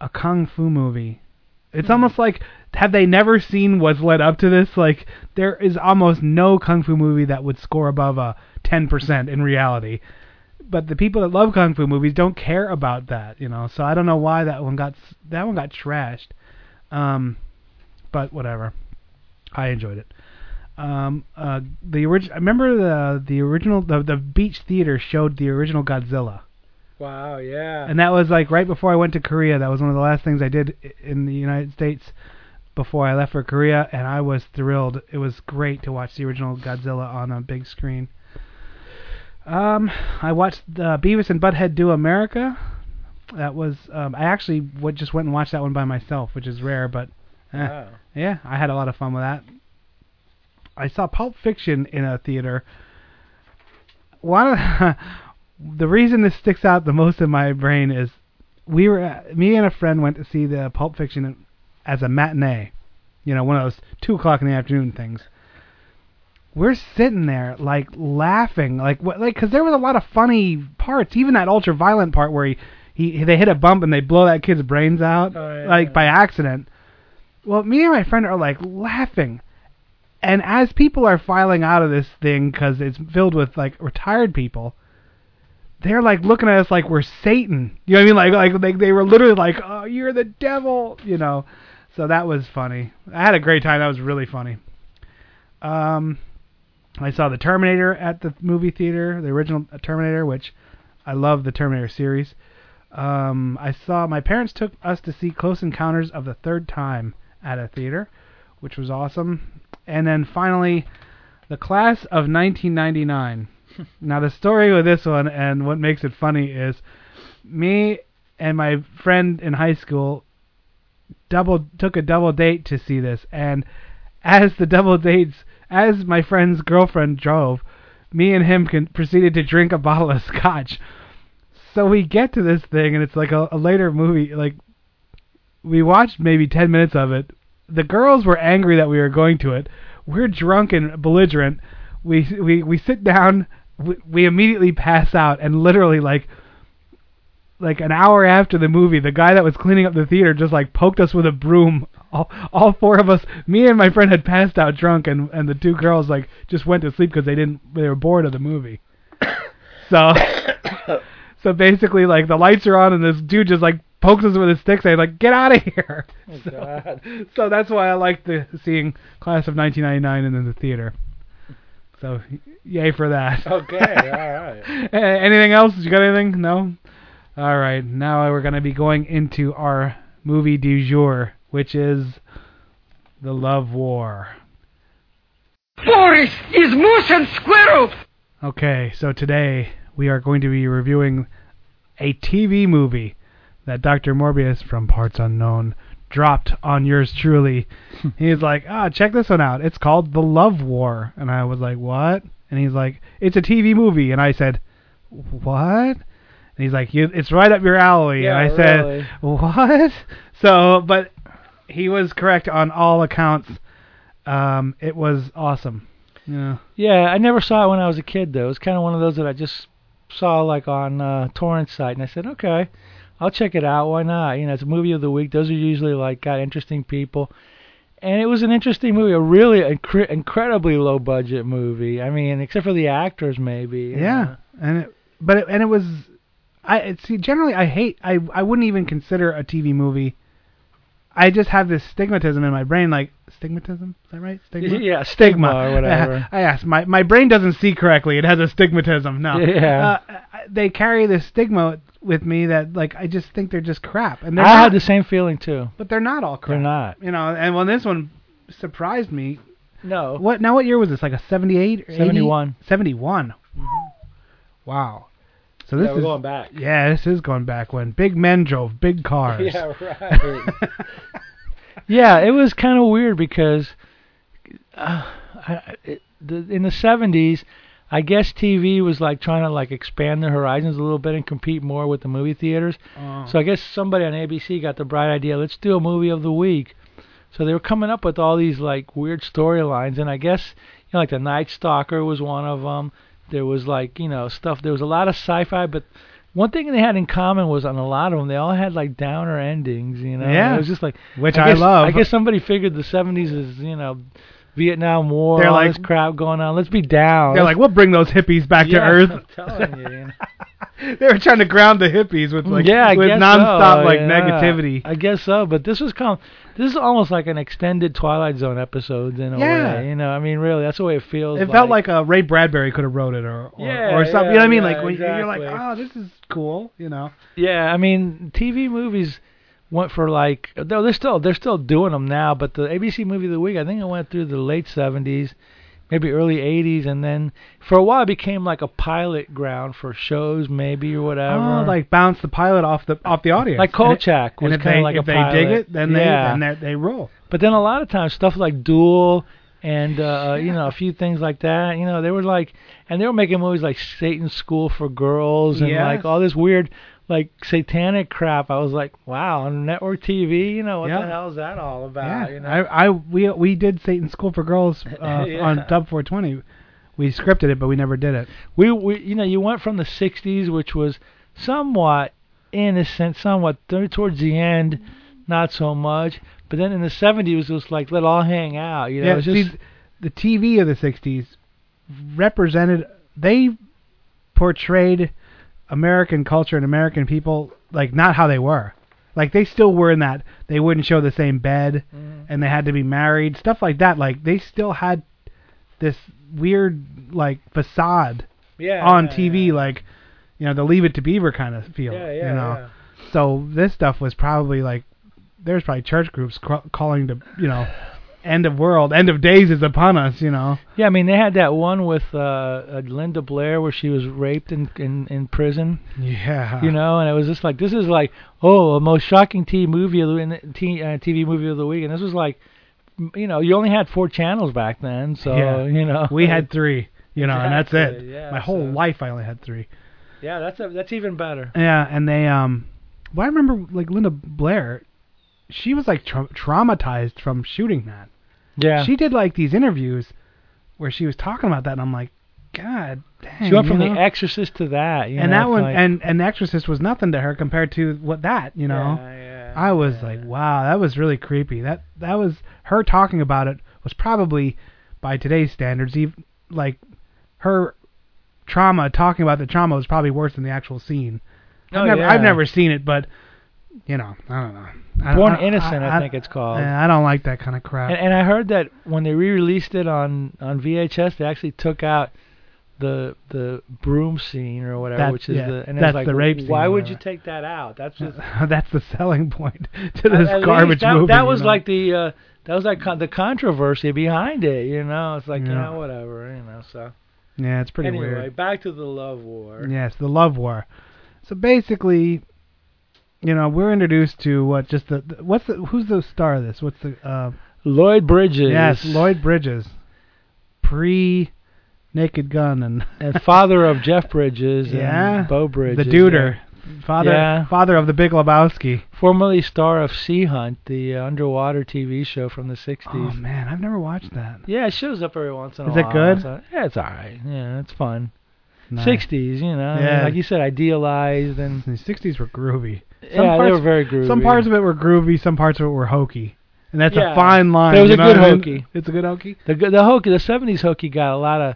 S2: a kung fu movie. It's almost like have they never seen what's led up to this? Like there is almost no kung fu movie that would score above a 10% in reality but the people that love kung fu movies don't care about that, you know. So I don't know why that one got that one got trashed. Um, but whatever. I enjoyed it. Um, uh, the original. I remember the the original the the Beach Theater showed the original Godzilla,
S1: Wow, yeah.
S2: and that was like right before I went to Korea. That was one of the last things I did in the United States before I left for Korea, and I was thrilled. It was great to watch the original Godzilla on a big screen. Um, I watched uh, Beavis and Butthead Do America. That was um, I actually would just went and watched that one by myself, which is rare, but eh,
S1: Wow.
S2: yeah, I had a lot of fun with that. I saw Pulp Fiction in a theater. One of *laughs* the, reason this sticks out the most in my brain is we were me and a friend went to see the Pulp Fiction as a matinee, you know, one of those two o'clock in the afternoon things. We're sitting there like laughing, like what, like because there was a lot of funny parts, even that ultra violent part where he, he they hit a bump and they blow that kid's brains out,
S1: Oh, yeah.
S2: like by accident. Well, me and my friend are like laughing, and as people are filing out of this thing because it's filled with like retired people, they're like looking at us like we're Satan. You know what I mean? Like like like they were literally like, "Oh, you're the devil," you know. So that was funny. I had a great time. That was really funny. Um, I saw the Terminator at the movie theater, the original Terminator, which I love the Terminator series. Um, I saw my parents took us to see Close Encounters of the Third Time at a theater, which was awesome. And then finally, the class of 1999. *laughs* now the story with this one and what makes it funny is me and my friend in high school double took a double date to see this. And as the double dates as my friend's girlfriend drove me and him can, proceeded to drink a *laughs* bottle of scotch. So we get to this thing and it's like a, a later movie like we watched maybe 10 minutes of it. The girls were angry that we were going to it. We're drunk and belligerent. We we we sit down we, we immediately pass out and literally like like an hour after the movie the guy that was cleaning up the theater just like poked us with a broom. All, all four of us me and my friend had passed out drunk and and the two girls like just went to sleep because they didn't they were bored of the movie. *coughs* So *coughs* so basically like the lights are on and this dude just like pokes us with his stick saying like get out of here.
S1: Oh, *laughs*
S2: so,
S1: God.
S2: so that's why I like the seeing class of 1999 and in the theater so yay for that
S1: Okay, *laughs* all right.
S2: Anything else? You got anything? No? All right. Now we're going to be going into our movie du jour, which is The Love War.
S3: Boris is moose and squirrel.
S2: Okay, so today we are going to be reviewing a TV movie that Dr. Morbius from Parts Unknown dropped on yours truly. *laughs* he's like, ah, check this one out. It's called The Love War. And I was like, what? And he's like, it's a TV movie. And I said, what? And he's like, you, it's right up your alley.
S1: Yeah,
S2: and I said,
S1: really.
S2: what? *laughs* So, but he was correct on all accounts. Um, it was awesome. Yeah.
S1: Yeah, I never saw it when I was a kid though. It was kind of one of those that I just saw like on uh, torrent site, and I said, okay, I'll check it out. Why not? You know, it's a movie of the week. Those are usually like got interesting people, and it was an interesting movie. A really incre- incredibly low budget movie. I mean, except for the actors, maybe.
S2: Yeah,
S1: know.
S2: and it, but it, and it was, I see. Generally, I hate. I I wouldn't even consider a TV movie. I just have this stigmatism in my brain, like stigmatism. Is that right? *laughs* Stigma.
S1: Yeah, stigma or *laughs* whatever.
S2: I asked. My my brain doesn't see correctly. It has a stigmatism. No. *laughs*
S1: Yeah.
S2: Uh, they carry this stigma with me that like I just think they're just crap, and they're
S1: I
S2: not,
S1: had the same feeling too.
S2: but they're not all crap.
S1: They're not.
S2: You know, and when this one surprised me.
S1: No.
S2: What now? What year was this? Like a 78 or 80?
S1: 71.
S2: 71. Wow. So this
S1: yeah, we're
S2: is
S1: going back.
S2: yeah, this is going back when big men drove big cars.
S1: Yeah, right. Yeah, it was kind of weird because uh, I, it, the, in the 70s, I guess TV was like trying to like expand their horizons a little bit and compete more with the movie theaters.
S2: Oh.
S1: So I guess somebody on ABC got the bright idea, let's do a movie of the week. So they were coming up with all these like weird storylines, and I guess you know like the Night Stalker was one of them. There was like you know stuff. There was a lot of sci-fi, but one thing they had in common was on a lot of them, they all had like downer endings. You know,
S2: Yeah.
S1: it was just like
S2: Which
S1: I,
S2: I
S1: guess,
S2: love.
S1: I guess somebody figured the 70s is you know Vietnam War,
S2: They're
S1: all
S2: like-
S1: this crap going on. Let's be down.
S2: They're like, we'll bring those hippies back to Earth.
S1: I'm *laughs* telling you, you know. *laughs*
S2: they were trying to ground the hippies with like
S1: yeah, I
S2: with nonstop
S1: so,
S2: like
S1: yeah.
S2: negativity.
S1: I guess so, but this was of, this is almost like an extended Twilight Zone episode in a
S2: Yeah.
S1: way. You know, I mean, really, that's the way it feels.
S2: It felt like uh, Ray Bradbury could have wrote it, or or,
S1: Yeah,
S2: or something.
S1: yeah,
S2: you know what I mean? like when you're like, oh, this is cool. You know?
S1: yeah. I mean, TV movies went for like, though they're still they're still doing them now, but the ABC movie of the week, I think it went through the late '70s. Maybe early '80s, and then for a while it became like a pilot ground for shows, maybe or whatever.
S2: Oh, like bounce the pilot off the off the audience.
S1: like Kolchak was
S2: And if
S1: kind
S2: they
S1: of like
S2: if
S1: a
S2: they
S1: pilot.
S2: dig it, then they
S1: yeah.
S2: then they they roll.
S1: But then a lot of times stuff like Duel and uh you know a few things like that, you know, they were like and they were making movies like Satan's School for Girls and
S2: Yes.
S1: like all this weird like satanic crap. I was like, wow, on network TV, you know, what
S2: Yeah.
S1: the hell is that all about,
S2: yeah,
S1: you know?
S2: I I we we did Satan School for Girls *laughs* uh,
S1: Yeah.
S2: on Dub 420. We scripted it, but we never did it.
S1: we we you know, you went from the 60s which was somewhat innocent, somewhat towards the end not so much, but then in the 70s it was just like let all hang out, you know,
S2: yeah,
S1: just
S2: see, the TV of the '60s represented. They portrayed American culture and American people like not how they were. Like they still were in that they wouldn't show the same bed
S1: Mm-hmm.
S2: and they had to be married, stuff like that. Like they still had this weird like facade
S1: yeah,
S2: on
S1: yeah,
S2: TV,
S1: yeah.
S2: like you know the Leave It to Beaver kind of feel.
S1: yeah, yeah,
S2: you know.
S1: yeah.
S2: So this stuff was probably like there's probably church groups cr- calling to you know end of world, end of days is upon us. You know.
S1: Yeah, I mean they had that one with uh, uh Linda Blair where she was raped in in, in prison,
S2: Yeah.
S1: you know, and it was just like this is like oh a most shocking TV movie of the in- uh, TV movie of the week, and this was like you know you only had four channels back then, so
S2: Yeah.
S1: you know
S2: we had three. You know, and that's it.
S1: Yeah,
S2: My whole
S1: so-
S2: life I only had three.
S1: yeah that's a, that's even better.
S2: Yeah, and they um, well I remember like Linda Blair, she was like tra- traumatized from shooting that.
S1: Yeah,
S2: She did like these interviews where she was talking about that, and I'm like, God dang.
S1: she went from
S2: know?
S1: The Exorcist to that, you
S2: and
S1: know,
S2: that one
S1: like-
S2: and and The Exorcist was nothing to her compared to what that you know.
S1: yeah, yeah,
S2: I was
S1: yeah.
S2: like, wow, that was really creepy. That that was her talking about it was probably by today's standards, even like her trauma talking about the trauma was probably worse than the actual scene. Oh, I've
S1: Oh,
S2: never
S1: yeah.
S2: I've never seen it, but you know, I don't know. I,
S1: Born
S2: I-
S1: Innocent, I think it's called.
S2: Yeah, I don't like that kind of crap.
S1: And, and I heard that when they re-released it on on VHS, they actually took out the the broom scene or whatever,
S2: That-
S1: which is
S2: yeah,
S1: the and
S2: that's
S1: like,
S2: the rape scene
S1: Why
S2: or
S1: would you take that out? That's just *laughs*
S2: That's the selling point *laughs* to this
S1: at least
S2: garbage
S1: that,
S2: movie.
S1: That
S2: you
S1: was
S2: know?
S1: like the uh, that was like con- the controversy behind it. You know, it's like
S2: Yeah.
S1: yeah, whatever. You know, so
S2: yeah, it's pretty
S1: anyway,
S2: weird.
S1: back to the love war.
S2: Yes, the love war. So basically, you know, we're introduced to what just the, what's the who's the star of this? What's the uh
S1: Lloyd Bridges.
S2: yes, Lloyd Bridges. Pre Naked Gun and *laughs*
S1: and father of Jeff Bridges
S2: Yeah,
S1: and Beau Bridges.
S2: the Duder. Father
S1: Yeah.
S2: father of the Big Lebowski.
S1: formerly star of Sea Hunt, the uh, underwater TV show from the 60s.
S2: Oh man, I've never watched that.
S1: Yeah, it shows up every once in a while.
S2: Is it good?
S1: So, yeah, it's alright. Yeah, it's fun.
S2: Nice.
S1: 60s, you know. I mean, like you said, idealized and
S2: The 60s were groovy.
S1: Yeah,
S2: parts-
S1: they were very groovy.
S2: Some parts of it were groovy, some parts of it were hokey. And that's
S1: Yeah.
S2: a fine line.
S1: It was a good
S2: I mean?
S1: hokey.
S2: It's a good hokey.
S1: the the hokey, the 70s hokey got a lot of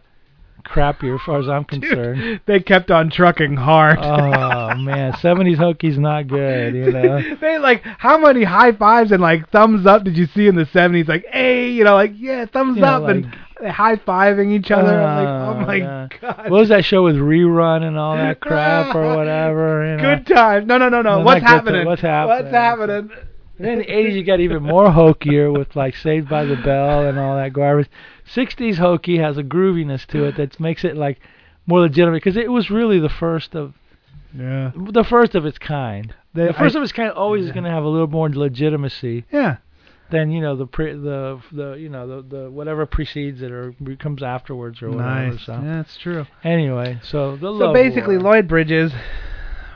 S1: crappier as far as I'm *laughs* concerned.
S2: They kept on trucking hard.
S1: oh man, 70s hokey's not good, you know. *laughs*
S2: they like how many high fives and like thumbs up did you see in the seventies? Like, hey, you know, like yeah, thumbs
S1: You know,
S2: up and high fiving each other. I'm like, oh
S1: Oh,
S2: my
S1: yeah.
S2: god.
S1: What was that show with rerun and all that crap or *laughs* whatever? You know?
S2: Good time. No, no, no, no. What's happening?
S1: What's happening?
S2: What's happening?
S1: And then the 80s, you got even more hokier with like Saved by the Bell and all that garbage. 60s hokey has a grooviness to it that makes it like more legitimate because it was really the first of
S2: Yeah.
S1: the first of its kind.
S2: They-
S1: the first
S2: I-
S1: of its kind always is going to have a little more legitimacy
S2: Yeah.
S1: Than you know the pre, the the you know the the whatever precedes it or comes afterwards or whatever.
S2: Nice.
S1: So
S2: Yeah, that's true.
S1: anyway, so the
S2: So basically,
S1: war.
S2: Lloyd Bridges,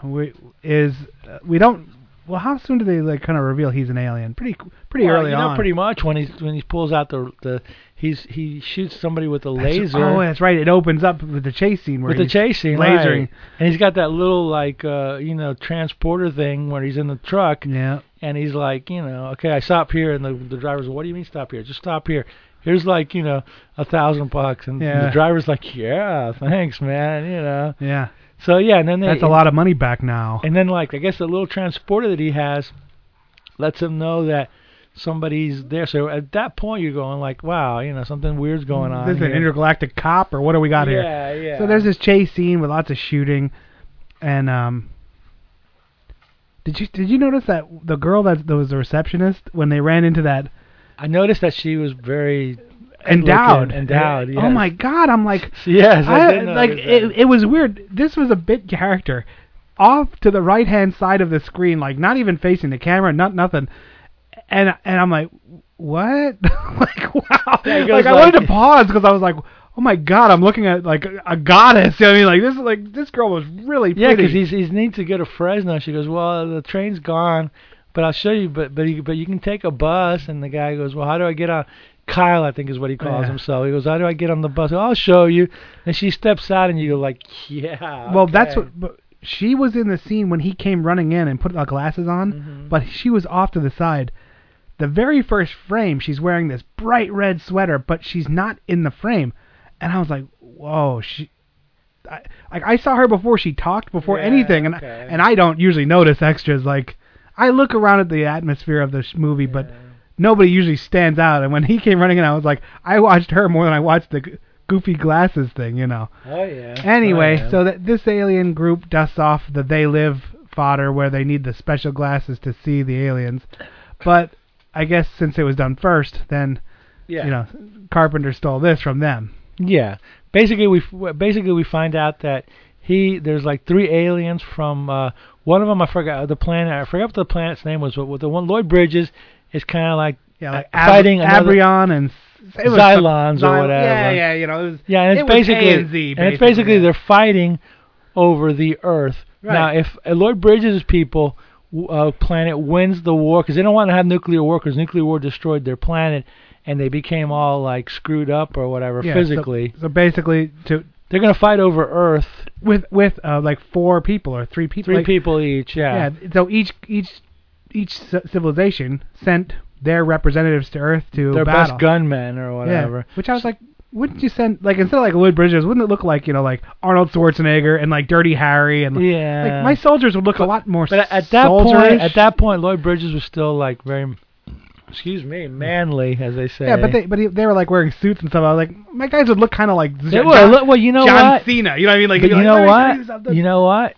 S2: we, is uh, we don't. Well, how soon do they like kind of reveal he's an alien? Pretty pretty
S1: Well,
S2: early
S1: you know,
S2: on.
S1: pretty much when he when he pulls out the the he's he shoots somebody with a
S2: That's-
S1: laser.
S2: Oh, that's right. It opens up with the chase scene where
S1: with the chase scene,
S2: lasering.
S1: right. and he's got that little like uh you know transporter thing where he's in the truck
S2: Yeah.
S1: And he's like you know okay I stop here and the the driver's what do you mean stop here just stop here here's like you know a thousand bucks and
S2: Yeah.
S1: the driver's like yeah thanks man you know
S2: Yeah.
S1: so yeah and then they,
S2: That's a lot of money back now.
S1: and then like I guess the little transporter that he has lets him know that somebody's there so at that point you're going like wow you know something weird's going on
S2: This is an intergalactic cop, or what do we got here?
S1: yeah yeah
S2: So there's this chase scene with lots of shooting, and um. Did you did you notice that the girl that, that was the receptionist when they ran into that
S1: I noticed that she was very
S2: endowed
S1: endowed. Yes.
S2: Oh my god! I'm like, *laughs*
S1: Yes, I,
S2: I,
S1: did
S2: like it, it was weird. This was a bit character, off to the right hand side of the screen, like not even facing the camera, not nothing. And and I'm like, what? *laughs* like wow!
S1: Yeah, it
S2: like, I wanted to pause because I was like, oh my god, I'm looking at like a, goddess. *laughs* You know what I mean, like this is like this girl was really pretty.
S1: Yeah, because he's he's needs to go to Fresno. She goes, well, the train's gone, but I'll show you. But but you, but you can take a bus. And the guy goes, well, how do I get on? Kyle, I think is what he calls
S2: Yeah.
S1: himself. He goes, how do I get on the bus? I'll show you. And she steps out, and you go like, yeah.
S2: well, that's what. But she was in the scene when he came running in and put the glasses on.
S1: Mhm.
S2: but she was off to the side. The very first frame, she's wearing this bright red sweater, but she's not in the frame. And I was like, whoa, she. I, like I saw her before she talked before
S1: Yeah,
S2: anything, and
S1: okay.
S2: and I don't usually notice extras. Like I look around at the atmosphere of this movie, but nobody usually stands out. And when he came running in, I was like, I watched her more than I watched the goofy glasses thing, you know.
S1: Oh yeah.
S2: Oh, anyway,
S1: Oh, yeah.
S2: so that this alien group dusts off the they live fodder where they need the special glasses to see the aliens. But I guess since it was done first, then
S1: yeah.
S2: you know Carpenter stole this from them.
S1: Yeah. Basically, we basically we find out that he there's like three aliens from uh one of them I forgot the planet I forgot what the planet's name was, but the one Lloyd Bridges is kind of like
S2: Yeah, like
S1: Uh, fighting
S2: Ab- Abrion and s- it was
S1: Xylons
S2: some-
S1: or whatever.
S2: Yeah, yeah, you know, it was
S1: yeah, and it's
S2: it was
S1: basically
S2: and Z,
S1: and it's basically
S2: yeah.
S1: they're fighting over the Earth.
S2: Right.
S1: Now, if uh, Lloyd Bridges' people uh, planet wins the war because they don't want to have nuclear war because nuclear war destroyed their planet and they became all like screwed up or whatever
S2: Yeah, so-
S1: physically.
S2: So, basically, to
S1: They're gonna fight over Earth,
S2: with with uh, like four people or three people.
S1: three
S2: like-
S1: people each.
S2: Yeah. Yeah. So each each each ci- civilization sent their representatives to Earth to
S1: their
S2: battle.
S1: best gunmen or whatever.
S2: Yeah, which I was like, wouldn't you send like instead of like Lloyd Bridges, wouldn't it look like you know like Arnold Schwarzenegger and like Dirty Harry and
S1: Yeah.
S2: like my soldiers would look a lot more.
S1: But at that
S2: soldierish.
S1: point, at that point, Lloyd Bridges was still like very, excuse me, manly, as they say.
S2: yeah, but they but he, they were like wearing suits and stuff. I was like, my guys would look kind of like John.
S1: Look, well, you know
S2: John
S1: what?
S2: Cena. You know what I mean? Like,
S1: but
S2: you're like,
S1: know
S2: "Let me show you
S1: what? You know what?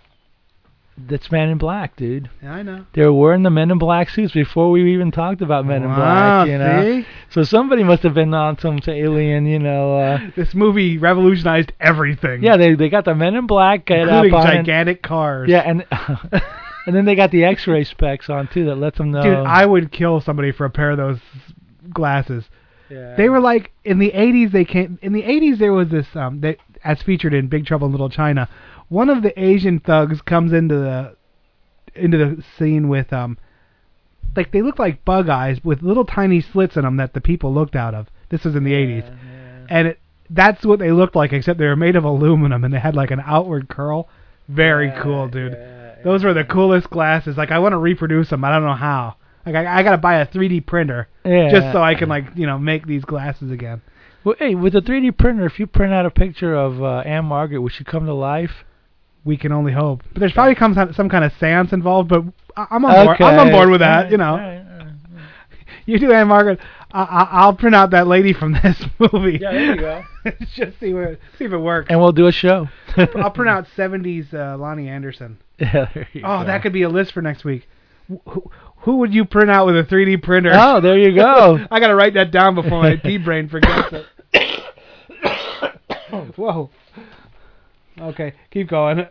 S1: That's Men in Black, dude.
S2: Yeah, I know.
S1: They were wearing the Men in Black suits before we even talked about Men in Black. You know,
S2: see?
S1: so somebody must have been on some alien. You know, uh, *laughs*
S2: This movie revolutionized everything.
S1: yeah, they they got the Men in Black get
S2: including gigantic cars.
S1: Yeah, and *laughs* *laughs* and then they got the X-ray specs on too that lets them know.
S2: Dude, I would kill somebody for a pair of those glasses.
S1: yeah.
S2: They were like in the 80s. They came in the 80s. There was this um, they, as featured in Big Trouble in Little China. One of the Asian thugs comes into the into the scene with um, like they look like bug eyes with little tiny slits in them that the people looked out of. This was in the 80s,
S1: Yeah, yeah.
S2: and it that's what they looked like, except they were made of aluminum and they had like an outward curl. Very
S1: Yeah,
S2: cool, dude. Those were the coolest glasses. Like I want to reproduce them. I don't know how. Like I, I gotta buy a 3D printer
S1: Yeah.
S2: just so I can like you know make these glasses again.
S1: Well, hey, with a 3D printer, if you print out a picture of uh, Ann-Margret, would she come to life?
S2: We can only hope. But there's probably comes some kind of seance involved. But I'm on board. I'm on board with that. You know, you do Ann-Margret. I, I, I'll print out that lady from *laughs* this movie.
S1: Yeah, there you go. *laughs*
S2: Just see what see if it works.
S1: And we'll do a show.
S2: I'll print out 70s uh, Loni Anderson. *laughs*
S1: Yeah,
S2: Oh,
S1: go.
S2: that could be a list for next week. Who, who would you print out with a 3D printer?
S1: Oh, there you go. *laughs*
S2: I gotta write that down before my *laughs* pea brain forgets it. *coughs* Whoa. Okay, keep going.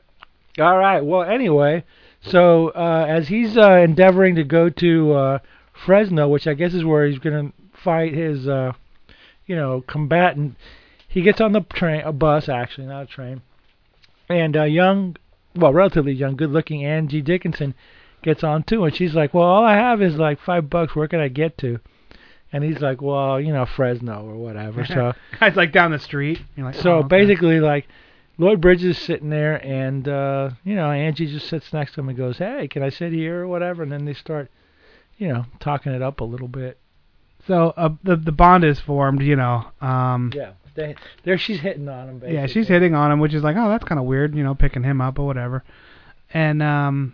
S1: All right. Well, anyway, so uh, as he's uh, endeavoring to go to uh, Fresno, which I guess is where he's going to fight his, uh, you know, combatant, he gets on the train, a bus actually, not a train, and a young, well, relatively young, good-looking Angie Dickinson gets on too, and she's like, "Well, all I have is like five bucks. Where can I get to?" And he's like, "Well, you know, Fresno or whatever." So. *laughs*
S2: Guy's like down the street. Like,
S1: So
S2: oh, okay.
S1: basically, like Lloyd Bridges is sitting there, and uh, you know Angie just sits next to him and goes, "Hey, can I sit here or whatever?" And then they start, you know, talking it up a little bit.
S2: So uh, the the bond is formed, you know. Um,
S1: Yeah, they, there she's hitting on him. Basically.
S2: yeah, she's hitting on him, which is like, oh, that's kind of weird, you know, picking him up or whatever. And um,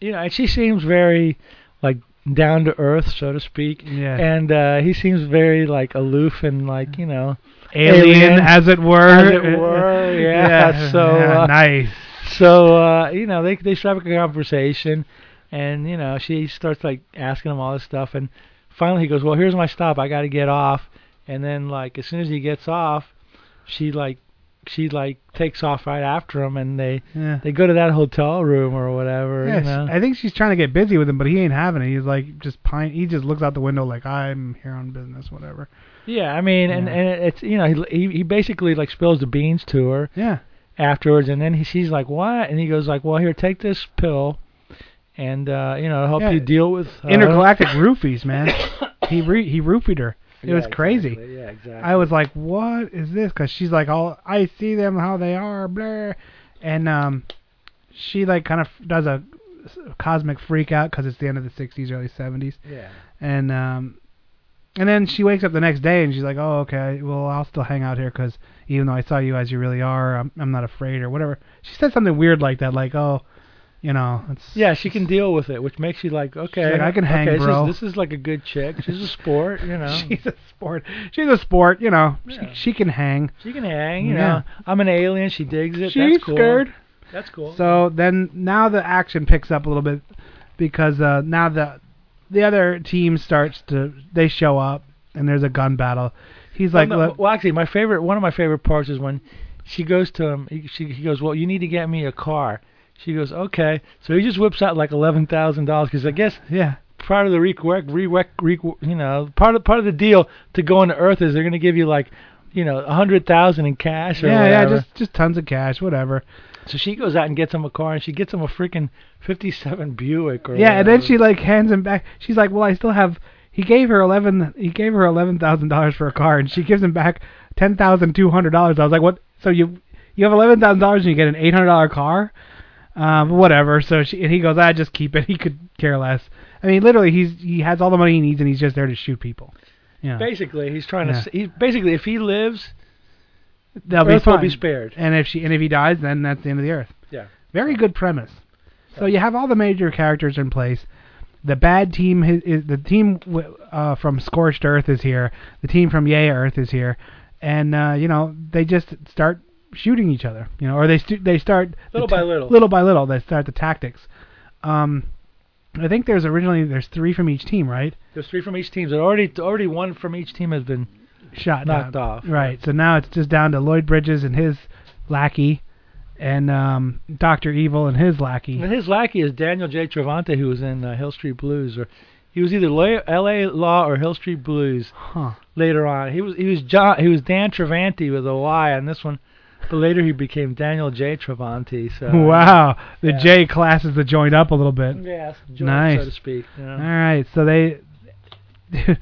S1: You know, and she seems very like down to earth, so to speak.
S2: yeah,
S1: And uh, he seems very like aloof and like you know,
S2: alien,
S1: alien,
S2: as it were.
S1: as it were. *laughs* Yeah. so
S2: yeah,
S1: uh,
S2: nice.
S1: So uh, you know, they they strike a conversation, and you know, she starts like asking him all this stuff, and finally he goes, "Well, here's my stop. I got to get off." And then like as soon as he gets off, she like she like takes off right after him, and they
S2: Yeah.
S1: they go to that hotel room or whatever.
S2: Yeah,
S1: you know?
S2: I think she's trying to get busy with him, but he ain't having it. He's like just pine. He just looks out the window like I'm here on business, whatever.
S1: yeah, I mean, and
S2: Yeah.
S1: and it's you know he he basically like spills the beans to her
S2: Yeah,
S1: afterwards, and then he, she's like, "What?" And he goes like, "Well, here, take this pill." And uh, you know, help
S2: Yeah.
S1: you deal with uh,
S2: intergalactic roofies, man. he re- he roofied her. It
S1: Yeah,
S2: was crazy.
S1: exactly, Yeah, exactly.
S2: I was like, "What is this?" Because she's like, "All I see them how they are, blah," and um, she like kind of does a cosmic freak out because it's the end of the '60s, early '70s,
S1: yeah.
S2: and um, and then she wakes up the next day and she's like, "Oh, okay, well, I'll still hang out here because even though I saw you as you really are, I'm I'm not afraid or whatever." She said something weird like that, like, "Oh, you know, it's
S1: Yeah, she can deal with it, which makes you like, okay,
S2: like, I can hang,
S1: okay,
S2: bro.
S1: This is, this is like a good chick. She's a sport, you *laughs* know.
S2: she's a sport. She's a sport, you know.
S1: Yeah.
S2: She she can hang.
S1: she can hang, you
S2: Yeah.
S1: know. I'm an alien. She digs it.
S2: She's
S1: That's cool.
S2: scared.
S1: That's cool.
S2: So then now the action picks up a little bit because uh, now the the other team starts to they show up and there's a gun battle. He's like,
S1: well, no, well, actually, my favorite, one of my favorite parts is when she goes to him. He, she, he goes, well, you need to get me a car. She goes, okay. So he just whips out like eleven thousand dollars because I guess
S2: yeah,
S1: part of the requ- re- re- you know, part of part of the deal to go into Earth is they're going to give you like, you know, a hundred thousand in cash or
S2: yeah, yeah, just just tons of cash, whatever."
S1: So she goes out and gets him a car, and she gets him a freaking '57 Buick. Or
S2: Yeah, and then she like hands him back. She's like, "Well, I still have." He gave her eleven. He gave her eleven thousand dollars for a car, and she gives him back ten thousand two hundred dollars. I was like, "What?" So you you have eleven thousand dollars and you get an eight hundred dollar car? Um, whatever. So she and he goes, "I just keep it." *laughs* He could care less. I mean, literally, he's he has all the money he needs, and he's just there to shoot people. Yeah,
S1: basically he's trying
S2: Yeah.
S1: to. He basically, if he lives,
S2: they'll be
S1: Earth will be spared.
S2: And if she and if he dies, then that's the end of the earth.
S1: Yeah.
S2: Very good premise. So you have all the major characters in place. The bad team is, is the team uh, from Scorched Earth is here. The team from Yay Earth is here, and uh, you know they just start shooting each other. You know, or they st- they start the
S1: Little
S2: ta-
S1: by little.
S2: little by little. They start the tactics. Um, I think there's originally there's three from each team, right?
S1: There's three from each team. So already, already one from each team has been
S2: Shot
S1: knocked
S2: down.
S1: off.
S2: Right. So now it's just down to Lloyd Bridges and his lackey, and um, Doctor Evil and his lackey.
S1: And his lackey is Daniel J. Travanti, who was in uh, Hill Street Blues, or he was either La- L.A. Law or Hill Street Blues
S2: Huh.
S1: later on. He was he was John he was Dan Travanti with a Y on this one, but later he became Daniel J. Travanti. So *laughs*
S2: Wow. The
S1: yeah.
S2: J classes the joint up a little bit.
S1: Yes, joint,
S2: Nice.
S1: so to speak. You know?
S2: All right. So they. *laughs*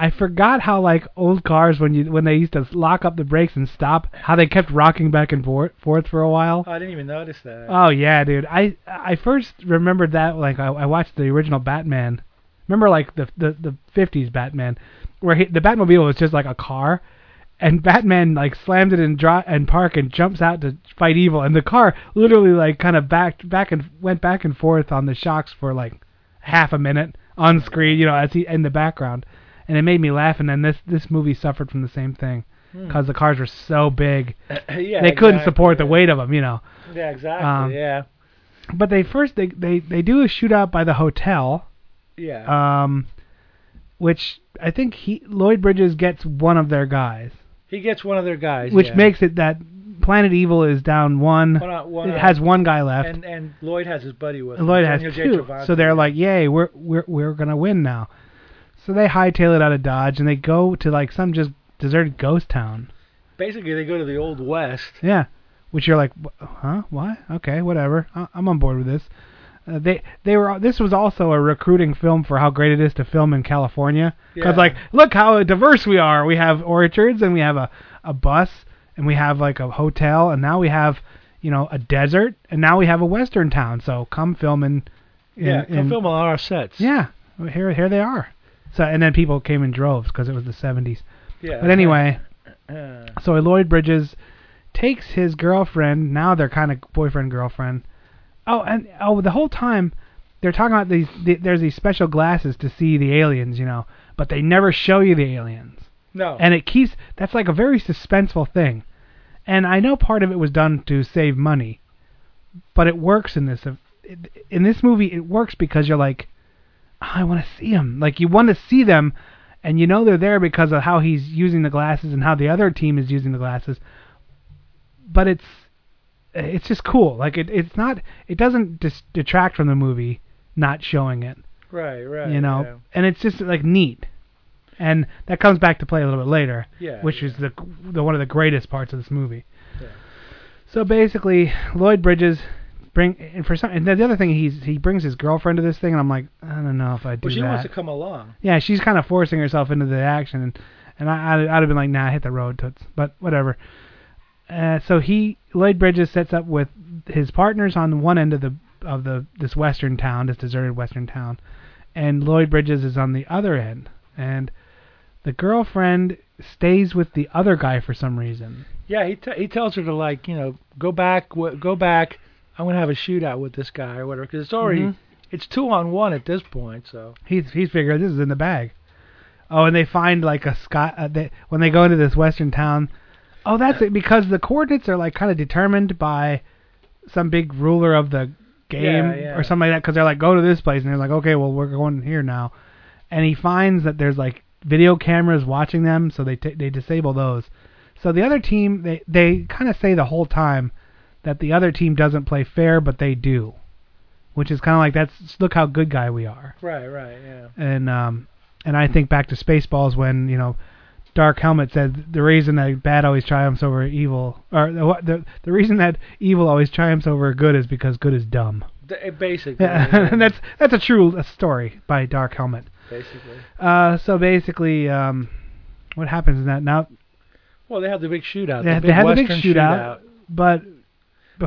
S2: I forgot how like old cars when you when they used to lock up the brakes and stop, how they kept rocking back and forth forth for a while.
S1: Oh, I didn't even notice that.
S2: Oh yeah, dude. I I first remembered that like I, I watched the original Batman. Remember like the the the 50s Batman where he, the Batmobile was just like a car and Batman like slams it in dri and park and jumps out to fight evil and the car literally like kind of backed back and went back and forth on the shocks for like half a minute on screen, you know, as he in the background. and it made me laugh. And then this this movie suffered from the same thing
S1: Hmm.
S2: because the cars were so big, *clears throat*
S1: yeah,
S2: they couldn't
S1: exactly,
S2: support the weight of them, you know.
S1: Yeah, exactly.
S2: um,
S1: yeah,
S2: But they first they they they do a shootout by the hotel,
S1: yeah.
S2: um, which I think he Lloyd Bridges gets one of their guys,
S1: he gets one of their guys,
S2: which
S1: yeah.
S2: makes it that Planet Evil is down one.
S1: one, out- one
S2: it
S1: out.
S2: has one guy left.
S1: and and Lloyd has his buddy with
S2: And
S1: him.
S2: Lloyd has
S1: Daniel J.
S2: two. So they're like, "Yay, we're we're we're gonna win now." So they hightail it out of Dodge and they go to like some just deserted ghost town.
S1: basically they go to the old west.
S2: Yeah, which you're like, "Wh- huh? Why? Okay, whatever. I- I'm on board with this. Uh, they they were. This was also a recruiting film for how great it is to film in California. Because
S1: Yeah.
S2: like, look how diverse we are. We have orchards and we have a a bus and we have like a hotel and now we have you know a desert and now we have a western town. So come film in. in
S1: yeah, come
S2: in-
S1: film on our sets.
S2: Yeah, well, here here they are. So and then people came in droves because it was the 70s.
S1: yeah.
S2: But anyway,
S1: Uh, *clears throat*
S2: so Lloyd Bridges takes his girlfriend. Now they're kind of boyfriend girlfriend. Oh, and oh, the whole time they're talking about these. The, there's these special glasses to see the aliens, you know, but they never show you the aliens,
S1: no.
S2: and it keeps. That's like a very suspenseful thing. And I know part of it was done to save money, but it works in this. In this movie, it works because you're like, "Oh, I want to see them. Like you want to see them, and you know they're there because of how he's using the glasses and how the other team is using the glasses. But it's it's just cool. Like it it's not it doesn't dis- detract from the movie not showing it,
S1: right, right.
S2: you know. And it's just like neat. And that comes back to play a little bit later,
S1: Yeah. yeah
S2: which
S1: yeah.
S2: is the the one of the greatest parts of this movie.
S1: Yeah.
S2: So basically, Lloyd Bridges bring and for some and the other thing he's he brings his girlfriend to this thing and I'm like I don't know if I do
S1: Well, she
S2: that.
S1: wants to come along.
S2: Yeah, she's kind of forcing herself into the action, and and I I'd, I'd have been like, nah, hit the road, toots. But whatever. Uh, so he Lloyd Bridges sets up with his partners on one end of the of the this western town, this deserted western town, and Lloyd Bridges is on the other end, and the girlfriend stays with the other guy for some reason.
S1: Yeah, he t- he tells her to like you know go back w- go back. I'm gonna have a shootout with this guy or whatever because it's already
S2: Mhm.
S1: it's two on one at this point. So
S2: He's he's figured this is in the bag. Oh, and they find like a sky uh, they, when they go into this western town. Oh, that's it because the coordinates are like kind of determined by some big ruler of the game
S1: Yeah, yeah.
S2: or something like that. Because they're like go to this place and they're like okay, well we're going here now, and he finds that there's like video cameras watching them, so they t- they disable those. So the other team they they kind of say the whole time that the other team doesn't play fair, but they do, which is kind of like that's look how good guy we are
S1: right, right, yeah.
S2: and um and I think back to Spaceballs when you know Dark Helmet said the reason that bad always triumphs over evil, or the the, the reason that evil always triumphs over good is because good is dumb.
S1: D- basically,
S2: Yeah, *laughs* that's that's a true story by Dark Helmet.
S1: basically.
S2: Uh, so basically, um, what happens is that now
S1: Well, they have the big shootout.
S2: they,
S1: the big
S2: had the big
S1: Western
S2: shootout, but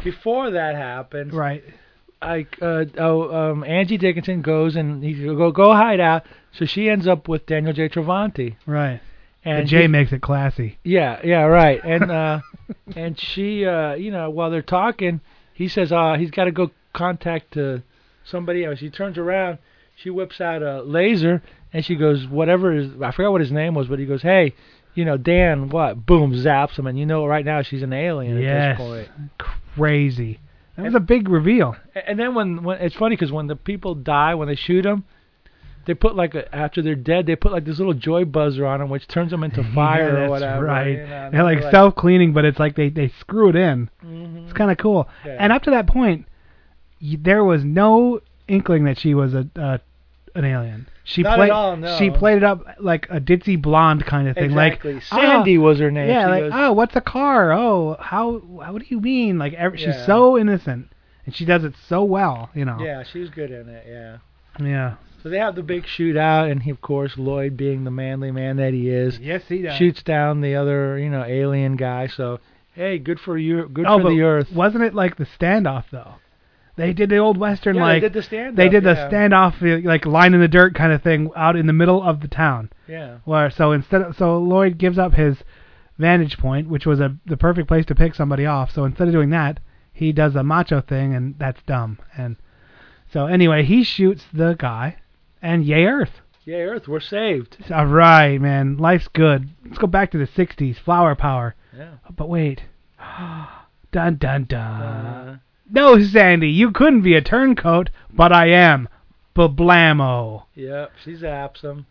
S1: Before that happens,
S2: right,
S1: like uh, oh, um, Angie Dickinson goes and he go go hide out. So she ends up with Daniel J. Travanti,
S2: right,
S1: and
S2: Jay
S1: he-
S2: makes it classy.
S1: Yeah, yeah, right. And uh *laughs* and she uh you know, while they're talking, he says uh he's got to go contact uh, somebody else. She turns around, she whips out a laser and she goes whatever is I forgot what his name was, but he goes, "Hey, you know, Dan, what? Boom, zaps him and you know right now she's an alien
S2: Yes,
S1: at this point.
S2: crazy. That was a big reveal.
S1: And then when when it's funny cuz when the people die when they shoot them they put like a, after they're dead, they put like this little joy buzzer on them, which turns them into *laughs* fire
S2: yeah,
S1: or
S2: that's
S1: whatever.
S2: right.
S1: you know,
S2: They're like,
S1: like
S2: self cleaning, but it's like they they screw it in.
S1: Mhm.
S2: It's kind of cool.
S1: Yeah.
S2: And up to that point, y- there was no inkling that she was a uh, an alien. She
S1: Not
S2: played
S1: all, no.
S2: she played it up like a ditzy blonde kind of thing.
S1: Exactly.
S2: Like
S1: Sandy was her name.
S2: Yeah,
S1: She
S2: like
S1: goes,
S2: oh, what's a car? Oh, how? What do you mean? Like ev- she's so innocent, and she does it so well. You know.
S1: Yeah, she's good in it. Yeah.
S2: Yeah.
S1: So they have the big shootout, and he, of course, Lloyd, being the manly man that he is,
S2: Yes, he does.
S1: shoots down the other, you know, alien guy. So, hey, good for you, good
S2: oh,
S1: for
S2: but
S1: the Earth.
S2: wasn't it like the standoff though? They did the old western
S1: yeah,
S2: like
S1: they did the stand.
S2: they did the
S1: yeah.
S2: standoff like line in the dirt kind of thing out in the middle of the town.
S1: Yeah.
S2: Where so instead of so Lloyd gives up his vantage point, which was a the perfect place to pick somebody off. So instead of doing that, he does a macho thing, and that's dumb. And so anyway, he shoots the guy, and yay Earth.
S1: Yay, Earth, we're saved.
S2: All right, man. Life's good. Let's go back to the '60s. Flower power.
S1: Yeah.
S2: But wait. *gasps* dun dun dun.
S1: Uh,
S2: No, Sandy, you couldn't be a turncoat, but I am. Bablamo.
S1: yep, she zaps him.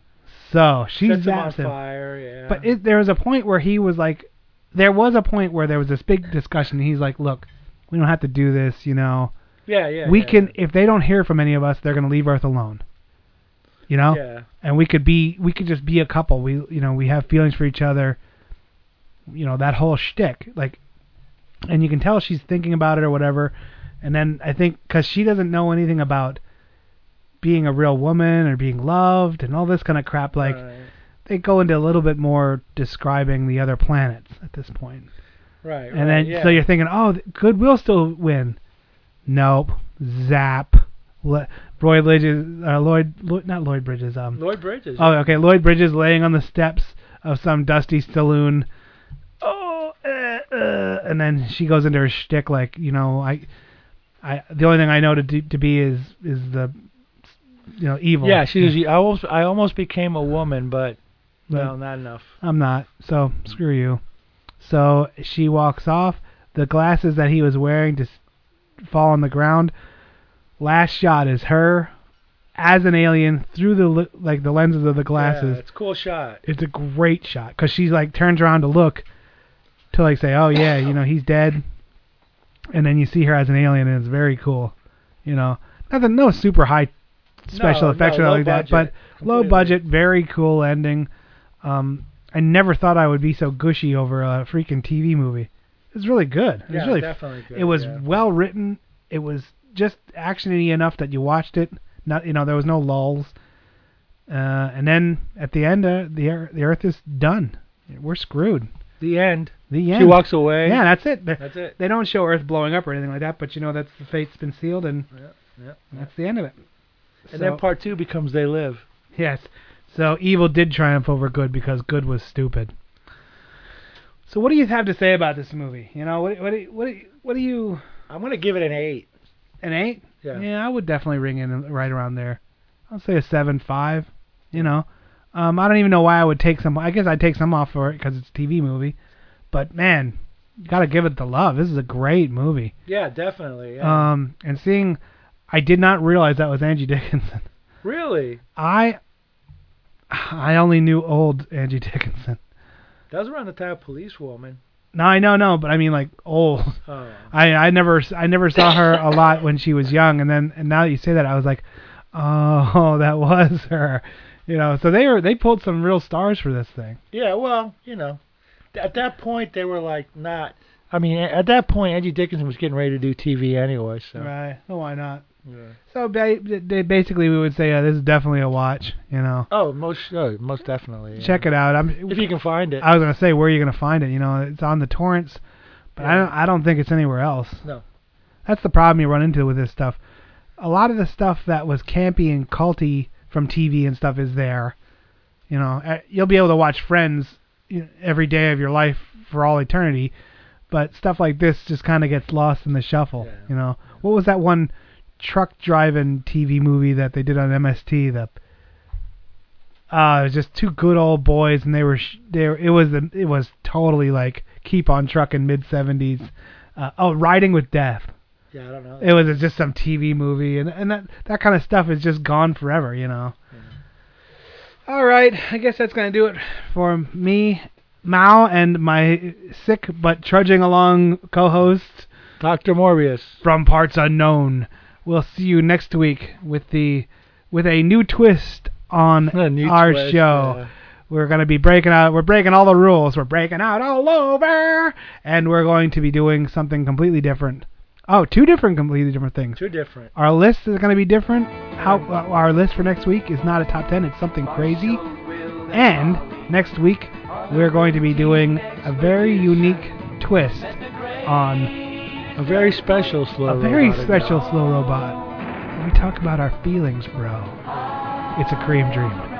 S2: So she
S1: Sets
S2: zaps him.
S1: fire, yeah.
S2: But it, there was a point where he was like, there was a point where there was this big discussion. He's like, look, we don't have to do this, you know.
S1: yeah, yeah.
S2: we
S1: yeah,
S2: can, if they don't hear from any of us, they're gonna leave Earth alone. You know.
S1: Yeah.
S2: And we could be, we could just be a couple. We, you know, we have feelings for each other. You know that whole shtick, like, and you can tell she's thinking about it or whatever. And then I think because she doesn't know anything about being a real woman or being loved and all this kind of crap, like
S1: right.
S2: they go into a little bit more describing the other planets at this point.
S1: Right.
S2: And
S1: right,
S2: then
S1: yeah.
S2: so you're thinking, oh, good will still win. Nope. Zap. Lloyd Bridges, uh, Lloyd, Lloyd, not Lloyd Bridges. Um.
S1: Lloyd Bridges.
S2: Oh, okay. Lloyd Bridges laying on the steps of some dusty saloon. Oh, uh, uh, and then she goes into her shtick like, you know, I, I, the only thing I know to do, to be is is the, you know, evil.
S1: Yeah, she was. I almost, I almost became a woman, but
S2: But-
S1: not enough.
S2: I'm not. So screw you. So she walks off. The glasses that he was wearing just fall on the ground. Last shot is her as an alien through the like the lenses of the glasses.
S1: Yeah, it's a cool shot.
S2: It's a great shot because she like turns around to look to like say, "Oh yeah, you know he's dead," and then you see her as an alien, and it's very cool. You know, nothing, no super high special
S1: No,
S2: effects
S1: no,
S2: or like that, but
S1: budget.
S2: low budget, very cool ending. Um, I never thought I would be so gushy over a freaking TV movie. It was really good. It was
S1: Yeah,
S2: really
S1: definitely good.
S2: it was
S1: yeah.
S2: well written. It was just actiony enough that you watched it. Not you know there was no lulls. Uh, and then at the end, uh, the ear- the Earth is done. We're screwed.
S1: the end.
S2: The end.
S1: She walks away.
S2: Yeah, that's it. They-
S1: That's it.
S2: They don't show Earth blowing up or anything like that, but you know that's the fate's been sealed, and
S1: Yeah, yeah.
S2: that's the end of it.
S1: And
S2: So-
S1: then part two becomes they live.
S2: Yes. So evil did triumph over good because good was stupid. So what do you have to say about this movie? You know, what what what what do you
S1: I'm gonna give it an eight.
S2: An eight?
S1: Yeah.
S2: Yeah, I would definitely ring in right around there. I'll say a seven five. You know, um, I don't even know why I would take some. I guess I'd take some off for it because it's a TV movie. But man, you gotta give it the love. This is a great movie.
S1: Yeah, definitely. Yeah.
S2: Um, and seeing, I did not realize that was Angie *laughs* Dickinson.
S1: really?
S2: I, I only knew old Angie *laughs* Dickinson.
S1: That was around the time of Police Woman.
S2: No, I know, no, but I mean like old. *laughs*
S1: Oh.
S2: I I never I never saw her a lot when she was young, and then and now that you say that, I was like, oh, *laughs* that was her. You know, so they were they pulled some real stars for this thing.
S1: Yeah, well, you know, at that point they were like not. I mean, at that point Angie Dickinson was getting ready to do TV anyway, so.
S2: Right? Oh, why not?
S1: Yeah.
S2: So ba- they basically we would say uh, this is definitely a watch. You know,
S1: Oh, most oh, most definitely. yeah.
S2: check it out. I'm
S1: if you can find it.
S2: I was gonna say where are you gonna find it? You know, it's on the torrents, but I don't I don't think it's anywhere else.
S1: No.
S2: That's the problem you run into with this stuff. A lot of the stuff that was campy and culty from TV and stuff is there. You know, Uh, you'll be able to watch Friends every day of your life for all eternity, but stuff like this just kind of gets lost in the shuffle.
S1: Yeah.
S2: You know, what was that one truck driving TV movie that they did on MST? The uh, it was just two good old boys, and they were sh- they were, it was the, it was totally like keep on trucking mid seventies. Uh, oh, Riding with Death.
S1: Yeah, I don't know.
S2: It was just some TV movie, and and that that kind of stuff is just gone forever, you know. All right, I guess that's gonna do it for me, Mao, and my sick but trudging along co-host
S1: Doctor Morbius.
S2: from parts unknown. We'll see you next week with the with a new twist on *laughs*
S1: new
S2: our
S1: twist,
S2: show.
S1: yeah.
S2: We're gonna be breaking out. We're breaking all the rules. We're breaking out all over, and we're going to be doing something completely different. Oh, two different, completely different things.
S1: Two different.
S2: Our list is going to be different. How uh, our list for next week is not a top ten; it's something crazy. And next week we're going to be doing a very unique twist on
S1: A very special slow.
S2: a very
S1: robot.
S2: special slow robot. We talk about our feelings, bro. It's a cream dream.